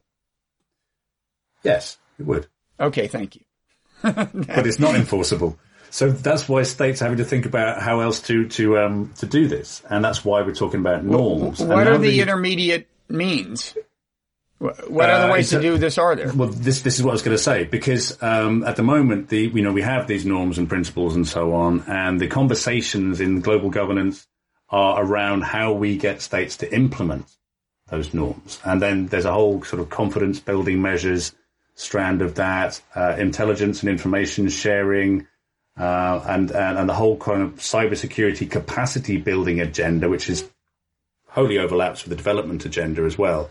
Yes, it would. Okay, thank you. but it's not enforceable. So that's why states are having to think about how else to to um, to do this, and that's why we're talking about norms. What are the, the, intermediate means? What other uh, ways to do this are there? Well, this this is what I was going to say because um, at the moment, the you know we have these norms and principles and so on, and the conversations in global governance are around how we get states to implement those norms, and then there's a whole sort of confidence building measures strand of that, uh, intelligence and information sharing, uh, and, and, and the whole kind of cybersecurity capacity building agenda, which is wholly overlaps with the development agenda as well,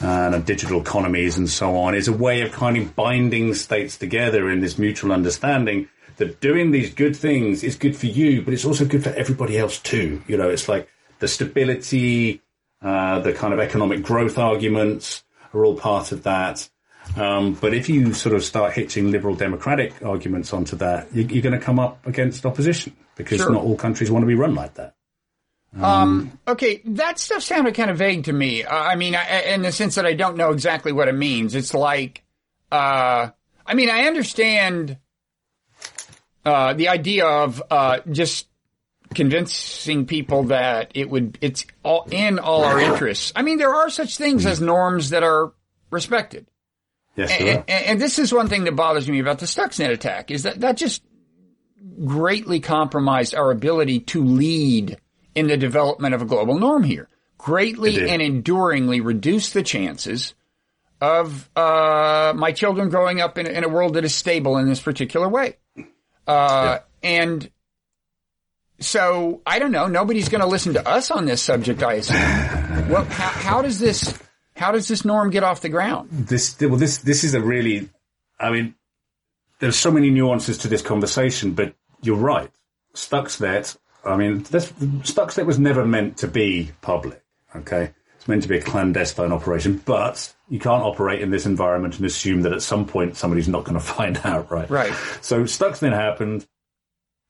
and digital economies and so on, is a way of kind of binding states together in this mutual understanding that doing these good things is good for you, but it's also good for everybody else too. You know, it's like the stability, uh, the kind of economic growth arguments are all part of that. Um, but if you sort of start hitching liberal democratic arguments onto that, you, are going to come up against opposition because sure. not all countries want to be run like that. Um, um, okay, that stuff sounded kind of vague to me. Uh, I mean, I, in the sense that I don't know exactly what it means. It's like, uh, I mean, I understand uh, the idea of uh, just convincing people that it would it's all in all our interests. I mean, there are such things as norms that are respected. Yes, and, and, and, this is one thing that bothers me about the Stuxnet attack is that that just greatly compromised our ability to lead in the development of a global norm here. Greatly and enduringly reduce the chances of uh, my children growing up in, in, a world that is stable in this particular way. Uh, yeah. And so I don't know. Nobody's going to listen to us on this subject. I assume. well, how, how does this how does this norm get off the ground? This well, this this is a really, I mean, there's so many nuances to this conversation, but you're right. Stuxnet, I mean, this, Stuxnet was never meant to be public. Okay, it's meant to be a clandestine operation, but you can't operate in this environment and assume that at some point somebody's not going to find out, right? Right. So Stuxnet happened.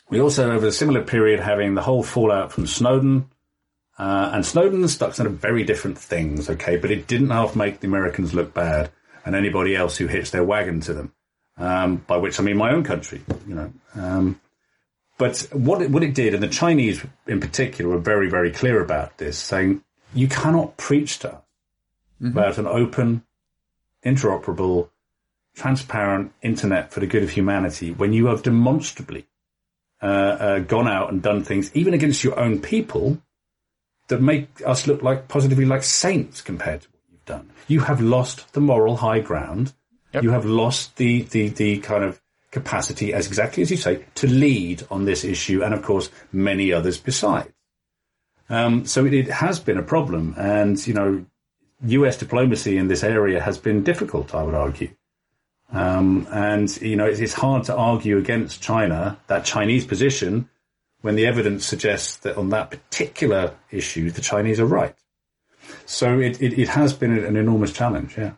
We also, over a similar period, having the whole fallout from Snowden, uh, and Snowden and Stuxnet are very different things, okay? But it didn't half make the Americans look bad and anybody else who hitched their wagon to them. Um, by which I mean my own country, you know. Um, but what it, what it did, and the Chinese in particular were very, very clear about this, saying you cannot preach to us mm-hmm. about an open, interoperable, transparent internet for the good of humanity when you have demonstrably uh, uh, gone out and done things, even against your own people, that make us look like positively like saints compared to what you've done. You have lost the moral high ground. Yep. You have lost the, the, the kind of capacity, as exactly as you say, to lead on this issue, and of course many others besides. Um, so it, it, has been a problem, and you know, U.S. diplomacy in this area has been difficult. I would argue, um, and you know, it's, it's hard to argue against China that Chinese position when the evidence suggests that on that particular issue, the Chinese are right. So it, it, it has been an enormous challenge, yeah.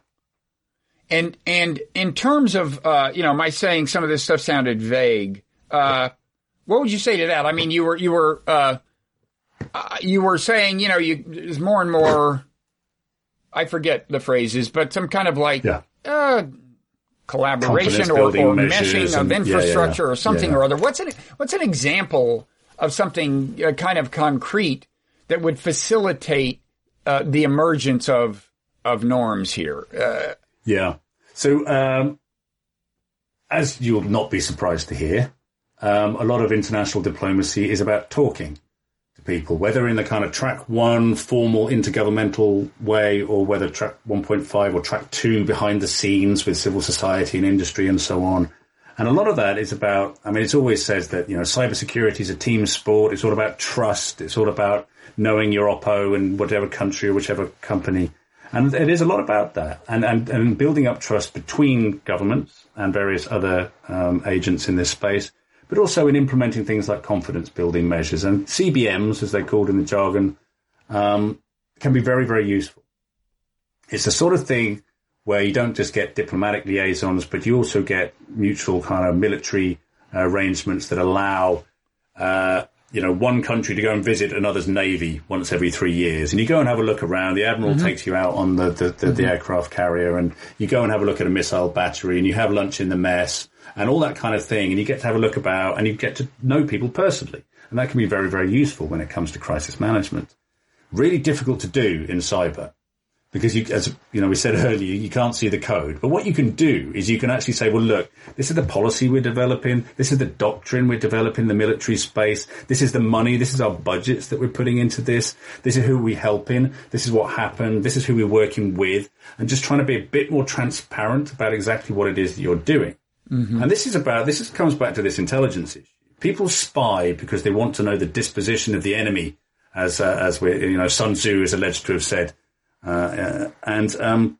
And and in terms of uh, you know, my saying some of this stuff sounded vague. Uh, what would you say to that? I mean, you were you were uh, uh, you were saying, you know, you, there's more and more, I forget the phrases, but some kind of like, Yeah. uh, collaboration or, or meshing of and- yeah, yeah, infrastructure yeah. or something Yeah, or other. What's an, what's an example of something uh, kind of concrete that would facilitate uh, the emergence of, of norms here? Uh, Yeah. So, um, as you'll not be surprised to hear, um, a lot of international diplomacy is about talking to people, whether in the kind of track one formal intergovernmental way or whether track 1.5 or track two behind the scenes with civil society and industry and so on. And a lot of that is about, I mean, it always says that, you know, cybersecurity is a team sport. It's all about trust. It's all about knowing your oppo in whatever country or whichever company. And it is a lot about that and, and, and building up trust between governments and various other um, agents in this space, but also in implementing things like confidence building measures and CBMs, as they're called in the jargon, um, can be very, very useful. It's the sort of thing where you don't just get diplomatic liaisons, but you also get mutual kind of military uh, arrangements that allow, uh, you know, one country to go and visit another's navy once every three years. And you go and have a look around. The admiral mm-hmm. takes you out on the, the, the, the mm-hmm. aircraft carrier and you go and have a look at a missile battery and you have lunch in the mess and all that kind of thing. And you get to have a look about and you get to know people personally. And that can be very, very useful when it comes to crisis management. Really difficult to do in cyber because you, as you know, we said earlier, you can't see the code. But what you can do is you can actually say, well, look, this is the policy we're developing. This is the doctrine we're developing, the military space. This is the money. This is our budgets that we're putting into this. This is who we're helping. This is what happened. This is who we're working with and just trying to be a bit more transparent about exactly what it is that you're doing. And this is about, this is, comes back to this intelligence issue. People spy because they want to know the disposition of the enemy, as, uh, as we, you know, Sun Tzu is alleged to have said. Uh, and um,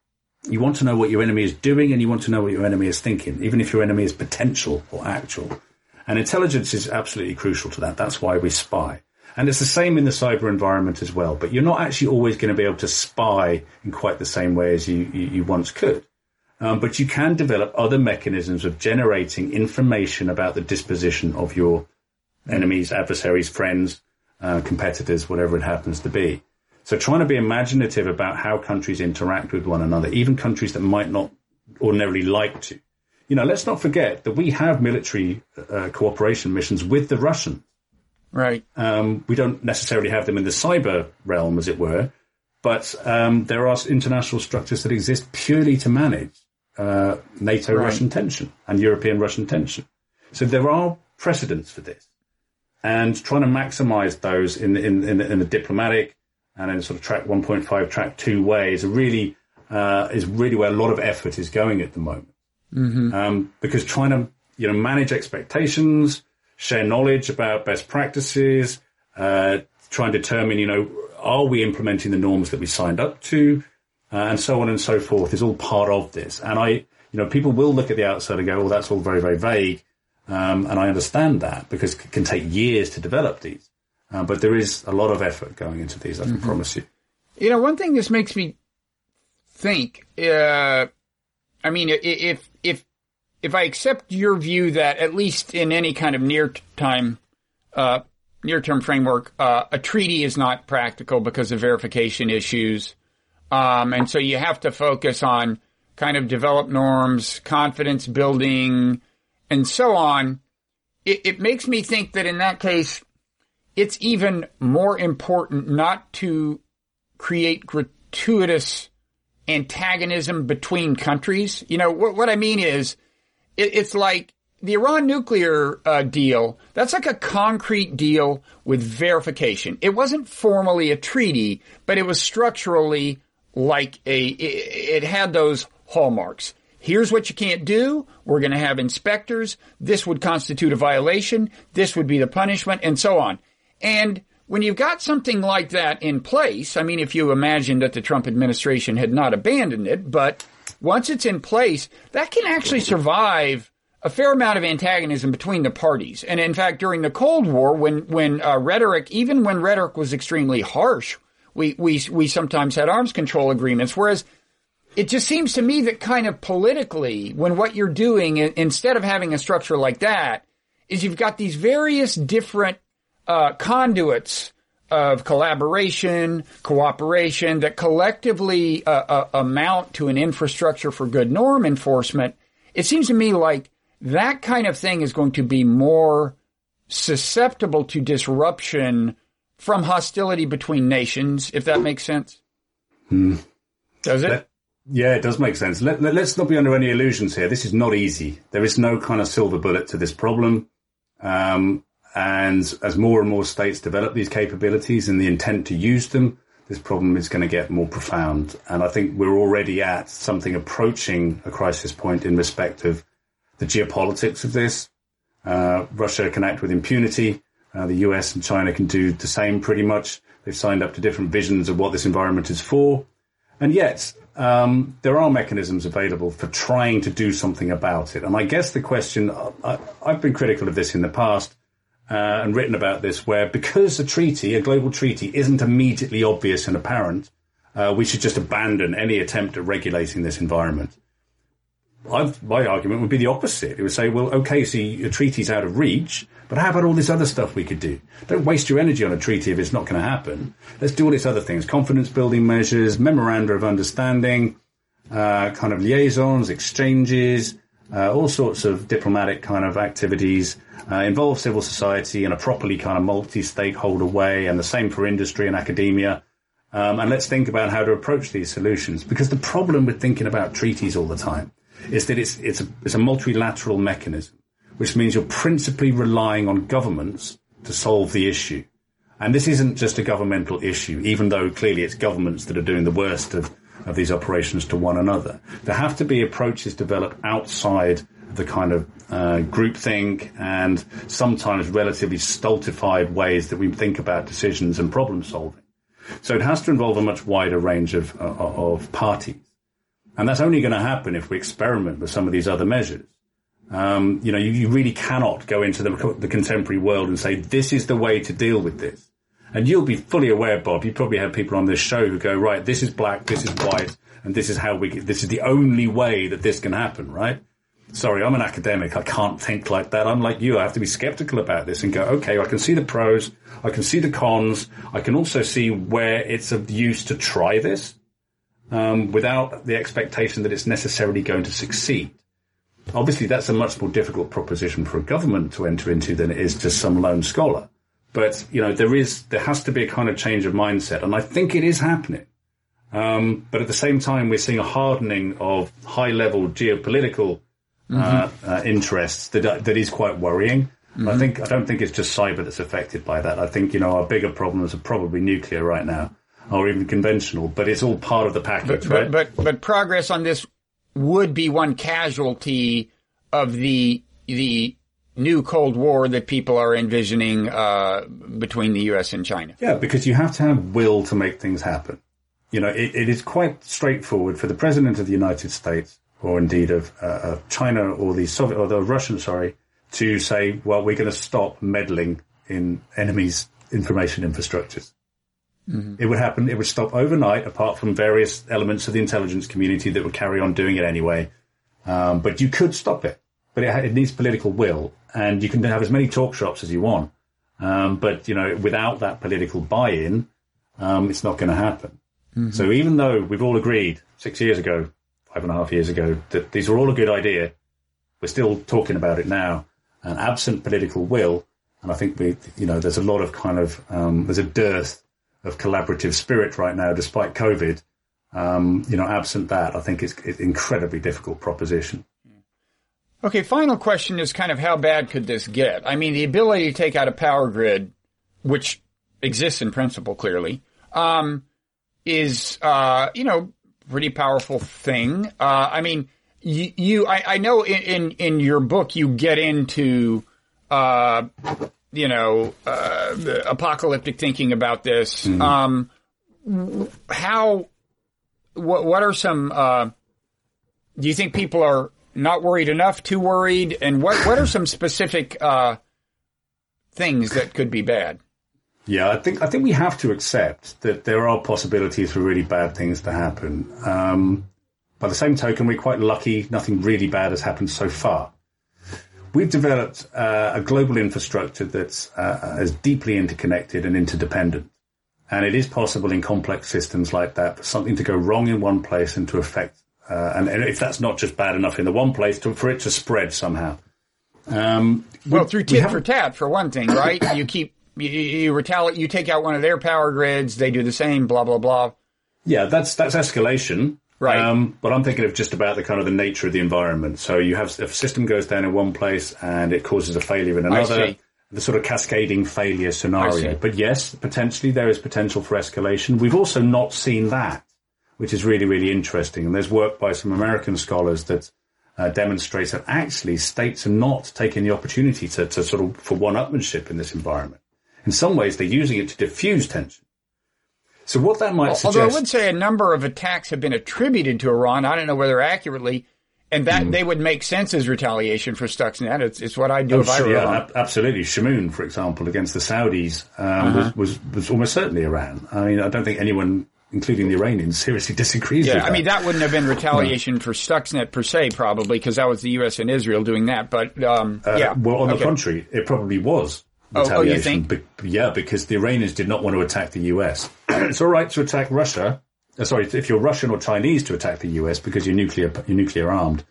you want to know what your enemy is doing and you want to know what your enemy is thinking, even if your enemy is potential or actual. And intelligence is absolutely crucial to that. That's why we spy. And it's the same in the cyber environment as well. But you're not actually always going to be able to spy in quite the same way as you, you, you once could. Um, but you can develop other mechanisms of generating information about the disposition of your enemies, adversaries, friends, uh, competitors, whatever it happens to be. So trying to be imaginative about how countries interact with one another, even countries that might not ordinarily like to. You know, let's not forget that we have military uh, cooperation missions with the Russians. right. Um, we don't necessarily have them in the cyber realm, as it were, but um, there are international structures that exist purely to manage uh, NATO Right. Russian tension and European Russian tension. So there are precedents for this, and trying to maximise those in in in, in the diplomatic and then sort of track 1.5, track two way is a really uh, is really where a lot of effort is going at the moment. Um, because trying to you know manage expectations, share knowledge about best practices, uh, try and determine you know are we implementing the norms that we signed up to, uh, and so on and so forth is all part of this. And I you know people will look at the outside and go, well that's all very very vague, um, and I understand that because it can take years to develop these. Uh, but there is a lot of effort going into these, I can promise you. You know, one thing this makes me think, uh, I mean, if, if, if I accept your view that at least in any kind of near time, uh, near term framework, uh, a treaty is not practical because of verification issues. Um, and so you have to focus on kind of develop norms, confidence building, and so on. It, it makes me think that in that case, it's even more important not to create gratuitous antagonism between countries. You know, what, what I mean is, it, it's like the Iran nuclear uh, deal, that's like a concrete deal with verification. It wasn't formally a treaty, but it was structurally like a, it, it had those hallmarks. Here's what you can't do. We're going to have inspectors. This would constitute a violation. This would be the punishment and so on. And when you've got something like that in place, I mean, if you imagine that the Trump administration had not abandoned it, but once it's in place, that can actually survive a fair amount of antagonism between the parties. And in fact, during the Cold War, when, when uh, rhetoric, even when rhetoric was extremely harsh, we, we, we sometimes had arms control agreements, whereas it just seems to me that kind of politically, when what you're doing, instead of having a structure like that, is you've got these various different uh, conduits of collaboration, cooperation that collectively uh, uh, amount to an infrastructure for good norm enforcement, it seems to me like that kind of thing is going to be more susceptible to disruption from hostility between nations, if that makes sense. Hmm. Does it? That, yeah, it does make sense. Let, let, let's not be under any illusions here. This is not easy. There is no kind of silver bullet to this problem. Um, and as more and more states develop these capabilities and the intent to use them, this problem is going to get more profound. And I think we're already at something approaching a crisis point in respect of the geopolitics of this. Uh, Russia can act with impunity. Uh, the US and China can do the same pretty much. They've signed up to different visions of what this environment is for. And yet, um, there are mechanisms available for trying to do something about it. And I guess the question, I, have been critical of this in the past uh, and written about this, where because a treaty, a global treaty, isn't immediately obvious and apparent, uh, we should just abandon any attempt at regulating this environment. I've, my argument would be the opposite. It would say, well, okay, so a treaty's out of reach, but how about all this other stuff we could do? Don't waste your energy on a treaty if it's not going to happen. Let's do all these other things: confidence building measures, memoranda of understanding, uh, kind of liaisons, exchanges, uh, all sorts of diplomatic kind of activities. Uh, involve civil society in a properly kind of multi-stakeholder way, and the same for industry and academia. Um, and let's think about how to approach these solutions. Because the problem with thinking about treaties all the time is that it's it's a, it's a multilateral mechanism, which means you're principally relying on governments to solve the issue. And this isn't just a governmental issue, even though clearly it's governments that are doing the worst of, of these operations to one another. There have to be approaches developed outside the kind of uh, groupthink and sometimes relatively stultified ways that we think about decisions and problem solving. So it has to involve a much wider range of, uh, of parties. And that's only going to happen if we experiment with some of these other measures. Um, you know, you, you, really cannot go into the, the, contemporary world and say, this is the way to deal with this. And you'll be fully aware, Bob, you probably have people on this show who go, right, this is black, this is white, and this is how we, this is the only way that this can happen, right? Sorry, I'm an academic. I can't think like that. I'm like you. I have to be skeptical about this and go, okay, I can see the pros. I can see the cons. I can also see where it's of use to try this um, without the expectation that it's necessarily going to succeed. Obviously, that's a much more difficult proposition for a government to enter into than it is just some lone scholar. But you know, there is there has to be a kind of change of mindset, and I think it is happening. Um, but at the same time, we're seeing a hardening of high-level geopolitical uh, mm-hmm. uh, interests that that is quite worrying. Mm-hmm. I think I don't think it's just cyber that's affected by that. I think you know our bigger problems are probably nuclear right now or even conventional, but it's all part of the package, but, right? But, but, but progress on this would be one casualty of the, the new Cold War that people are envisioning, uh, between the U.S. and China. Yeah, because you have to have will to make things happen. You know, it, it is quite straightforward for the President of the United States, or indeed of, uh, of China or the Soviet, or the Russian, sorry, to say, well, we're going to stop meddling in enemies' information infrastructures. Mm-hmm. It would happen. It would stop overnight, apart from various elements of the intelligence community that would carry on doing it anyway. Um, but you could stop it. But it, it, needs political will, and you can have as many talk shops as you want. Um, but you know, without that political buy-in, um, it's not going to happen. Mm-hmm. So even though we've all agreed six years ago, five and a half years ago, that these were all a good idea, we're still talking about it now. And absent political will, and I think we, you know, there's a lot of kind of um, there's a dearth of collaborative spirit right now, despite COVID. Um, you know, absent that, I think it's, an incredibly difficult proposition. Okay, final question is kind of how bad could this get? I mean, the ability to take out a power grid, which exists in principle clearly, um, is, uh, you know, pretty powerful thing. Uh, I mean, you, you I, I, know in, in, in, your book you get into, uh, you know, uh, apocalyptic thinking about this. Mm-hmm. Um, how, what, what are some, uh, do you think people are not worried enough, too worried? And what, what are some specific, uh, things that could be bad? Yeah, I think I think we have to accept that there are possibilities for really bad things to happen. Um, by the same token, we're quite lucky; nothing really bad has happened so far. We've developed uh, a global infrastructure that's uh, as deeply interconnected and interdependent And it is possible in complex systems like that for something to go wrong in one place and to affect, uh, and, and, if that's not just bad enough in the one place, to, for it to spread somehow. Um, well, we, through tit for tat, for one thing, right? you keep you, you retaliate, you take out one of their power grids, they do the same, blah blah blah. Yeah, that's that's escalation. Right. Um, but I'm thinking of just about the kind of the nature of the environment. So you have if a system goes down in one place and it causes a failure in another, the sort of cascading failure scenario. But yes, potentially there is potential for escalation. We've also not seen that, which is really really interesting. And there's work by some American scholars that uh, demonstrates that actually states are not taking the opportunity to, to sort of for one-upmanship in this environment. In some ways, they're using it to diffuse tension. So what that might well, suggest, although I would say a number of attacks have been attributed to Iran, I don't know whether accurately, and that mm. they would make sense as retaliation for Stuxnet. It's, it's what I do oh, if I were yeah, ab- absolutely. Shamoon, for example, against the Saudis um, uh-huh. was, was, was almost certainly Iran. I mean, I don't think anyone including the Iranians, seriously disagrees yeah, with that. I mean, that wouldn't have been retaliation no. for Stuxnet per se, probably, because that was the U.S. and Israel doing that. But, um, uh, yeah. Well, on okay. the contrary, it probably was retaliation. Oh, oh you think? Be- yeah, because the Iranians did not want to attack the US. it's all right to attack Russia. Uh, sorry, if you're Russian or Chinese to attack the US because you're nuclear you're nuclear armed,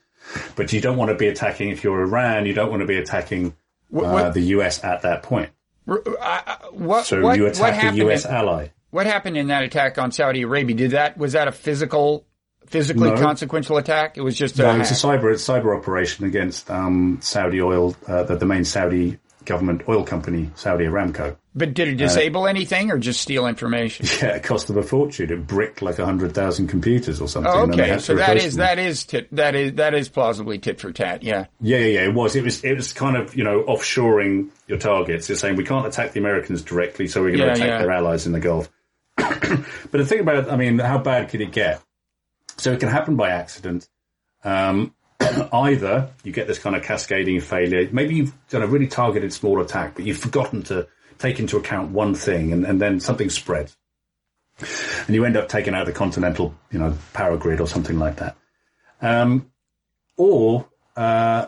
but you don't want to be attacking if you're Iran. You don't want to be attacking what, what, uh, the US at that point. Uh, what, so you attack a US in, ally. What happened in that attack on Saudi Arabia? Did that was that a physical physically no. consequential attack? It was just a no, it was a cyber cyber operation against um, Saudi oil, uh, the, the main Saudi government oil company, Saudi Aramco. But did it disable uh, anything or just steal information? Yeah, it cost them a fortune. It bricked like hundred thousand computers or something. Oh, okay, so that is, that is, tit, that is, that is plausibly tit for tat. Yeah. Yeah, yeah, yeah. It was. It was. It was kind of you know offshoring your targets. It's saying we can't attack the Americans directly, so we're going to yeah, attack yeah. their allies in the Gulf. but the thing about, I mean, how bad could it get? So it can happen by accident. Um, either you get this kind of cascading failure. Maybe you've done a really targeted small attack, but you've forgotten to take into account one thing, and, and then something spreads, and you end up taking out the continental, you know, power grid or something like that. Um, or uh,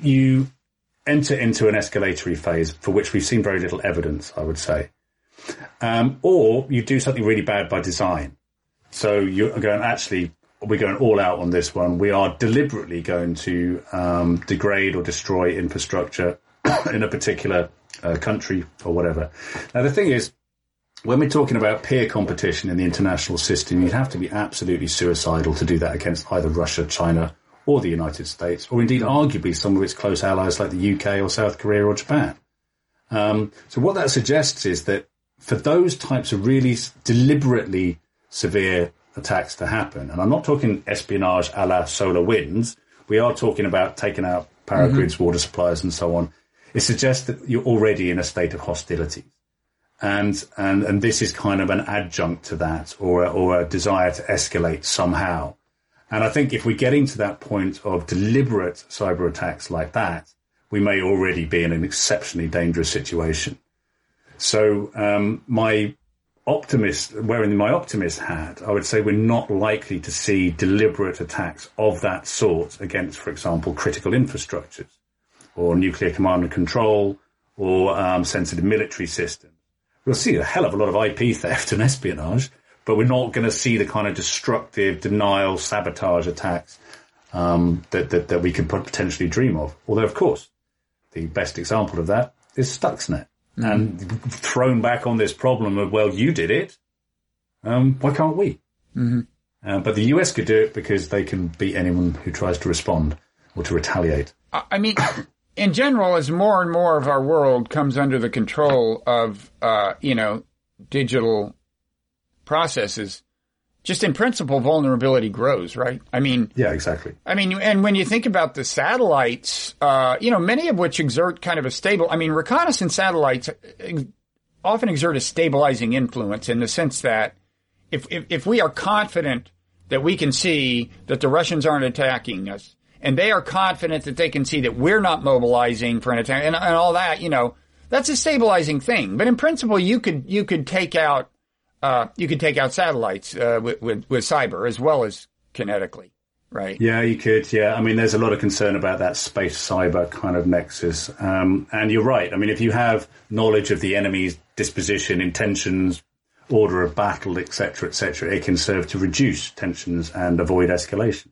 you enter into an escalatory phase for which we've seen very little evidence, I would say. Um, or you do something really bad by design. So you're going, actually, we're going all out on this one. We are deliberately going to um, degrade or destroy infrastructure in a particular uh, country or whatever. Now, the thing is, when we're talking about peer competition in the international system, you'd have to be absolutely suicidal to do that against either Russia, China, or the United States, or indeed arguably some of its close allies like the UK or South Korea or Japan. Um, so what that suggests is that for those types of really deliberately severe attacks to happen. And I'm not talking espionage a la SolarWinds. We are talking about taking out power mm-hmm. grids, water supplies, and so on. It suggests that you're already in a state of hostility. And, and, and this is kind of an adjunct to that or, or a desire to escalate somehow. And I think if we're getting to that point of deliberate cyber attacks like that, we may already be in an exceptionally dangerous situation. So um, my optimist, wearing my optimist hat, I would say we're not likely to see deliberate attacks of that sort against, for example, critical infrastructures or nuclear command and control or um, sensitive military systems. We'll see a hell of a lot of IP theft and espionage, but we're not going to see the kind of destructive denial, sabotage attacks um, that, that, that we could potentially dream of. Although, of course, the best example of that is Stuxnet mm. and thrown back on this problem of, well, you did it. Um, why can't we? Mm-hmm. Uh, but the US could do it because they can beat anyone who tries to respond or to retaliate. I mean, in general, as more and more of our world comes under the control of, uh, you know, digital processes, just in principle, vulnerability grows, right? I mean, yeah, exactly. I mean, and when you think about the satellites, uh, you know, many of which exert kind of a stable, I mean, reconnaissance satellites often exert a stabilizing influence in the sense that if, if, if we are confident that we can see that the Russians aren't attacking us and they are confident that they can see that we're not mobilizing for an attack and, and all that, you know, that's a stabilizing thing. But in principle, you could, you could take out uh, you could take out satellites uh, with, with, with cyber as well as kinetically. right? Yeah, you could. Yeah, I mean, there's a lot of concern about that space cyber kind of nexus, um, and you're right. I mean, if you have knowledge of the enemy's disposition, intentions, order of battle, etc., etc., it can serve to reduce tensions and avoid escalation.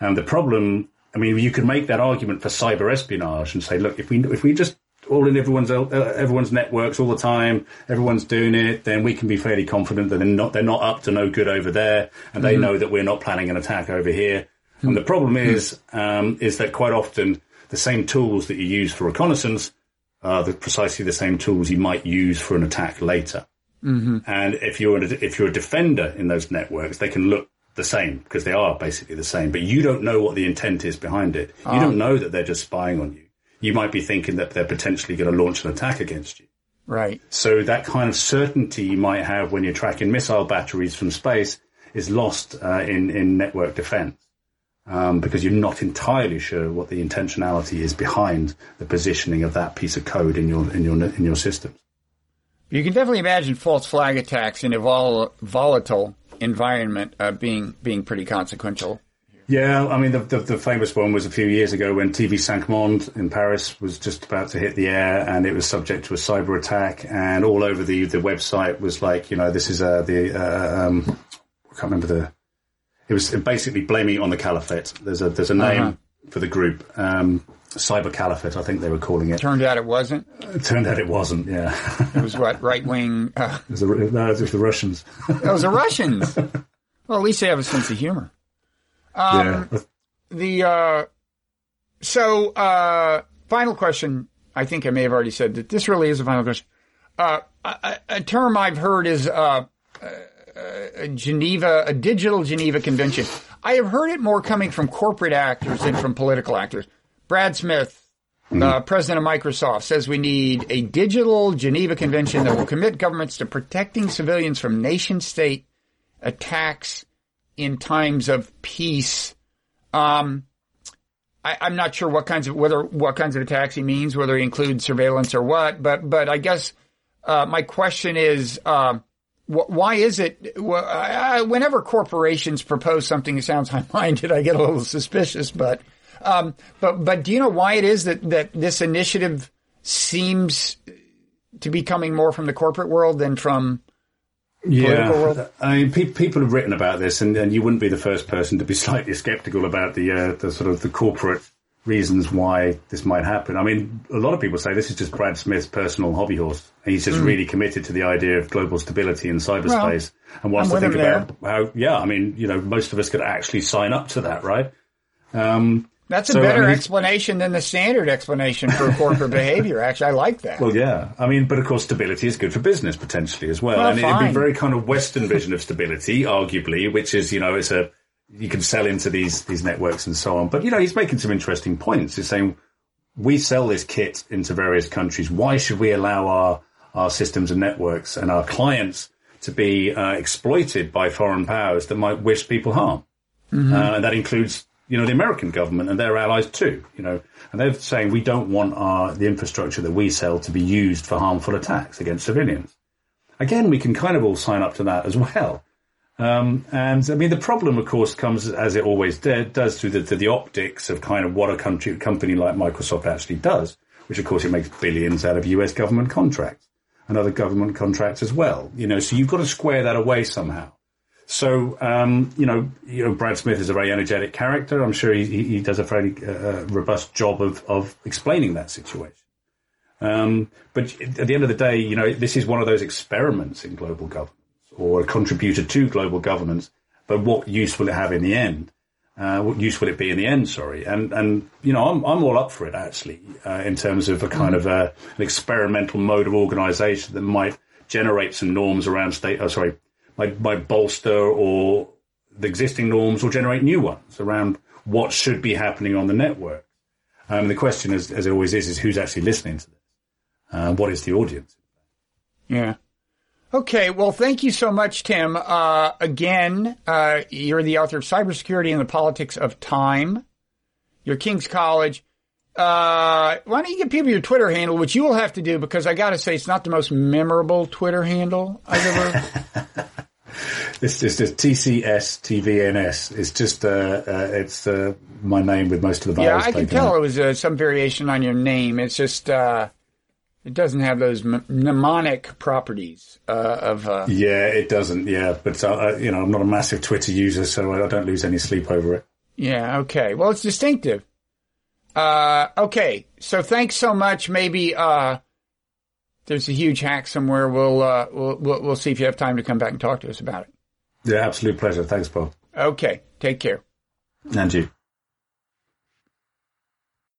And the problem, I mean, you could make that argument for cyber espionage and say, look, if we if we just all in everyone's uh, everyone's networks all the time, everyone's doing it, then we can be fairly confident that they're not they're not up to no good over there, and they mm-hmm. know that we're not planning an attack over here. Mm-hmm. And the problem mm-hmm. is um, is that quite often the same tools that you use for reconnaissance are the, precisely the same tools you might use for an attack later. Mm-hmm. And if you're a, if you're a defender in those networks, they can look the same because they are basically the same, but you don't know what the intent is behind it. You ah. don't know that they're just spying on you. You might be thinking that they're potentially going to launch an attack against you. Right. So that kind of certainty you might have when you're tracking missile batteries from space is lost uh, in in network defense. Um, because you're not entirely sure what the intentionality is behind the positioning of that piece of code in your in your in your systems. You can definitely imagine false flag attacks in a vol- volatile environment uh, being being pretty consequential. Yeah, I mean the, the, the famous one was a few years ago when TV Cinq Monde in Paris was just about to hit the air and it was subject to a cyber attack and all over the the website was like you know this is uh, the uh, um, I can't remember the it was basically blaming it on the caliphate. There's a there's a name uh-huh. for the group. Um, Cyber Caliphate, I think they were calling it. Turned out it wasn't. It turned out it wasn't. Yeah. it was what right wing. Uh, it was the, no, it was the Russians. it was the Russians. Well, at least they have a sense of humor. Um, yeah. The uh, so uh, final question. I think I may have already said that this really is a final question. Uh, a, a, term I've heard is uh, a Geneva, a digital Geneva Convention. I have heard it more coming from corporate actors than from political actors. Brad Smith, mm-hmm. uh, president of Microsoft, says we need a digital Geneva Convention that will commit governments to protecting civilians from nation state attacks in times of peace. Um, I, am not sure what kinds of whether what kinds of attacks he means, whether he includes surveillance or what. But but I guess uh, my question is, uh, wh- why is it uh, whenever corporations propose something that sounds high-minded, I get a little suspicious. But um, but but do you know why it is that that this initiative seems to be coming more from the corporate world than from yeah, I mean, pe- people have written about this, and, and, you wouldn't be the first person to be slightly skeptical about the uh, the sort of the corporate reasons why this might happen. I mean, a lot of people say this is just Brad Smith's personal hobby horse. He's just mm. really committed to the idea of global stability in cyberspace well, and wants to think about how. Yeah, I mean, you know, most of us could actually sign up to that, right? Um, that's a so, better I mean, explanation than the standard explanation for corporate behavior. Actually, I like that. Well, yeah. I mean, but of course, stability is good for business potentially as well. well and fine. it'd be very kind of Western vision of stability, arguably, which is, you know, it's a, you can sell into these, these networks and so on. But, you know, he's making some interesting points. He's saying, we sell this kit into various countries. Why should we allow our, our systems and networks and our clients to be uh, exploited by foreign powers that might wish people harm? Mm-hmm. Uh, and that includes you know, the American government and their allies too, you know, and they're saying we don't want our, the infrastructure that we sell to be used for harmful attacks against civilians. Again, we can kind of all sign up to that as well. Um, and I mean, the problem, of course, comes as it always does through the, to the optics of kind of what a country, company like Microsoft actually does, which of course it makes billions out of US government contracts and other government contracts as well. You know, so you've got to square that away somehow. So, um, you know, you know, Brad Smith is a very energetic character. I'm sure he, he does a fairly uh, robust job of, of explaining that situation. Um, but at the end of the day, you know, this is one of those experiments in global governance or a contributor to global governance. But what use will it have in the end? Uh, what use will it be in the end? Sorry, and and you know, I'm I'm all up for it actually, uh, in terms of a kind of a, an experimental mode of organisation that might generate some norms around state. Oh, sorry, might bolster or the existing norms or generate new ones around what should be happening on the network. Um, the question, is, as it always is, is who's actually listening to this? Uh, what is the audience? Yeah. Okay. Well, thank you so much, Tim. Uh, again, uh, you're the author of Cybersecurity and the Politics of Time. You're King's College. Uh, why don't you give people your Twitter handle, which you will have to do because I got to say it's not the most memorable Twitter handle I've ever It's just it's TCS It's just uh, uh, it's uh, my name with most of the Yeah, vowels I could taken tell it was uh, some variation on your name. It's just uh, it doesn't have those m- mnemonic properties uh, of. Uh, Yeah, it doesn't. Yeah, but you know, I'm not a massive Twitter user, so I, I don't lose any sleep over it. yeah. Okay. Well, it's distinctive. Uh, okay. So thanks so much. Maybe uh, there's a huge hack somewhere. We'll, uh, we'll we'll we'll see if you have time to come back and talk to us about it. Yeah, absolute pleasure. Thanks, Bob. Okay. Take care. And you.